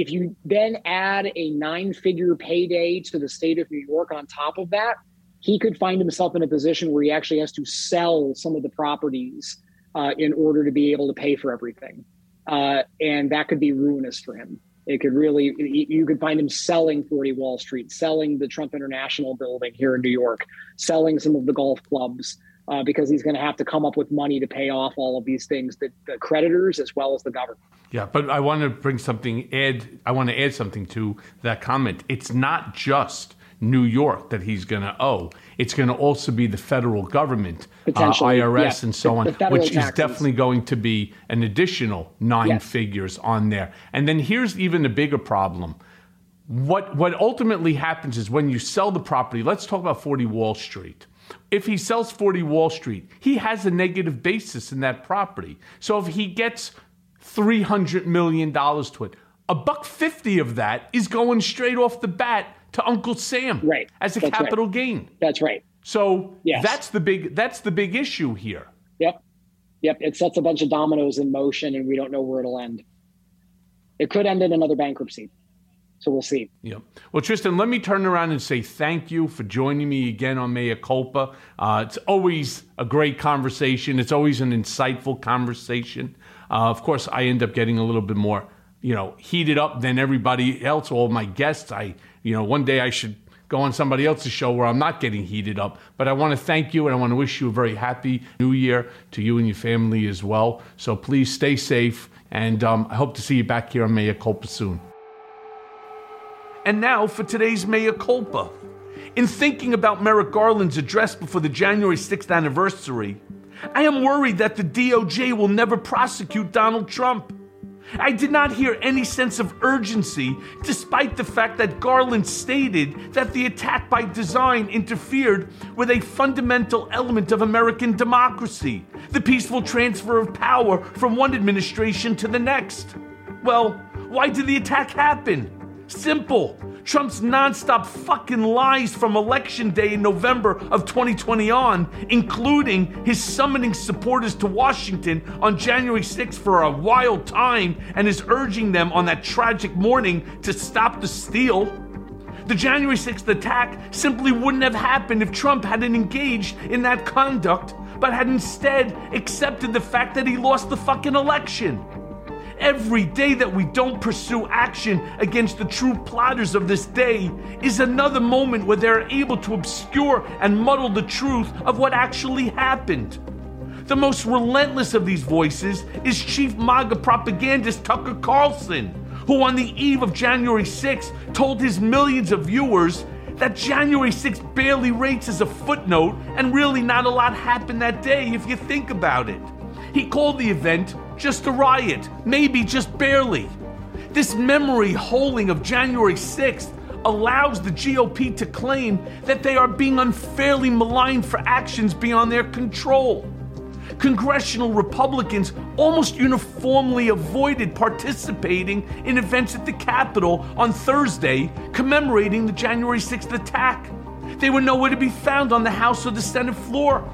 S13: if you then add a nine figure payday to the state of New York on top of that, he could find himself in a position where he actually has to sell some of the properties uh, in order to be able to pay for everything. Uh, and that could be ruinous for him. It could really, you could find him selling 40 Wall Street, selling the Trump International building here in New York, selling some of the golf clubs, uh, because he's going to have to come up with money to pay off all of these things, that the creditors as well as the government.
S1: Yeah, but I want to bring something, add, I want to add something to that comment. It's not just New York that he's going to owe. It's going to also be the federal government, uh, IRS,
S13: yeah.
S1: and so
S13: The-
S1: on,
S13: the federal
S1: which is definitely going to be an additional nine
S13: Yes.
S1: figures on there. And then here's even a bigger problem. What what ultimately happens is when you sell the property, let's talk about 40 Wall Street. If he sells 40 Wall Street, he has a negative basis in that property. So if he gets 300 million dollars to it, a buck 50 of that is going straight off the bat to Uncle Sam
S13: right.
S1: as a
S13: That's right.
S1: capital gain.
S13: That's right.
S1: So
S13: Yes.
S1: that's the big that's the big issue here.
S13: Yep. Yep. It sets a bunch of dominoes in motion and we don't know where it'll end. It could end in another bankruptcy. So we'll see.
S1: Yep. Well, Tristan, let me turn around and say thank you for joining me again on Mea Culpa. Uh, it's always a great conversation. It's always an insightful conversation. Uh, of course, I end up getting a little bit more, you know, heated up than everybody else. All my guests. I, you know, one day I should go on somebody else's show where I'm not getting heated up. But I want to thank you and I want to wish you a very happy New Year to you and your family as well. So please stay safe, and um, I hope to see you back here on Mea Culpa soon. And now for today's Mea Culpa. In thinking about Merrick Garland's address before the January 6th anniversary, I am worried that the DOJ will never prosecute Donald Trump. I did not hear any sense of urgency, despite the fact that Garland stated that the attack by design interfered with a fundamental element of American democracy the peaceful transfer of power from one administration to the next. Well, why did the attack happen? Simple. Trump's nonstop fucking lies from election day in November of 2020 on, including his summoning supporters to Washington on January 6th for a wild time and his urging them on that tragic morning to stop the steal. The January 6th attack simply wouldn't have happened if Trump hadn't engaged in that conduct, but had instead accepted the fact that he lost the fucking election. Every day that we don't pursue action against the true plotters of this day is another moment where they're able to obscure and muddle the truth of what actually happened. The most relentless of these voices is Chief MAGA propagandist Tucker Carlson, who on the eve of January 6th told his millions of viewers that January 6th barely rates as a footnote and really not a lot happened that day if you think about it. He called the event just a riot, maybe just barely. This memory holding of January 6th allows the GOP to claim that they are being unfairly maligned for actions beyond their control. Congressional Republicans almost uniformly avoided participating in events at the Capitol on Thursday commemorating the January 6th attack. They were nowhere to be found on the House or the Senate floor.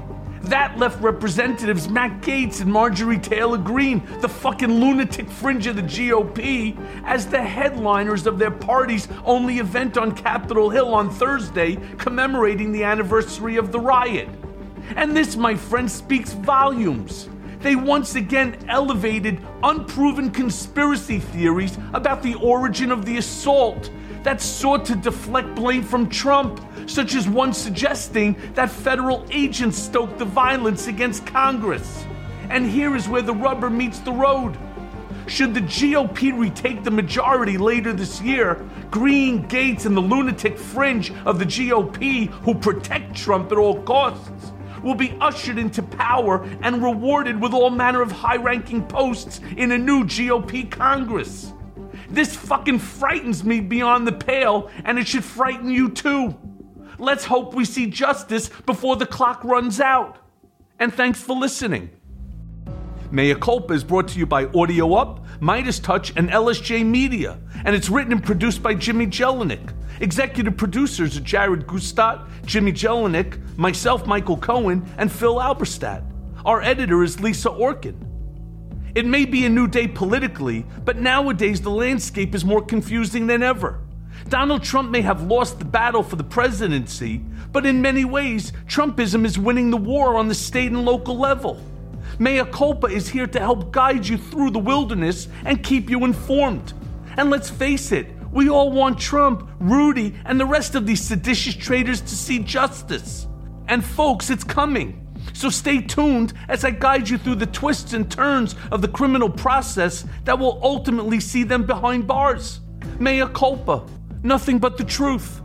S1: That left Representatives Matt Gaetz and Marjorie Taylor Greene, the fucking lunatic fringe of the GOP, as the headliners of their party's only event on Capitol Hill on Thursday commemorating the anniversary of the riot. And this, my friend, speaks volumes. They once again elevated unproven conspiracy theories about the origin of the assault that sought to deflect blame from Trump, such as one suggesting that federal agents stoked the violence against Congress. And here is where the rubber meets the road. Should the GOP retake the majority later this year, Greene, Gaetz, and the lunatic fringe of the GOP who protect Trump at all costs will be ushered into power and rewarded with all manner of high ranking posts in a new GOP Congress. This fucking frightens me beyond the pale, and it should frighten you too. Let's hope we see justice before the clock runs out. And thanks for listening. Mea Culpa is brought to you by Audio Up, Midas Touch, and LSJ Media, and it's written and produced by Jimmy Jelinek. Executive producers are Jared Gustat, Jimmy Jelinek, myself, Michael Cohen, and Phil Alberstadt. Our editor is Lisa Orkin. It may be a new day politically, but nowadays the landscape is more confusing than ever. Donald Trump may have lost the battle for the presidency, but in many ways, Trumpism is winning the war on the state and local level. Mea Culpa is here to help guide you through the wilderness and keep you informed. And let's face it, we all want Trump, Rudy, and the rest of these seditious traitors to see justice. And folks, it's coming. So stay tuned as I guide you through the twists and turns of the criminal process that will ultimately see them behind bars. Mea culpa, nothing but the truth.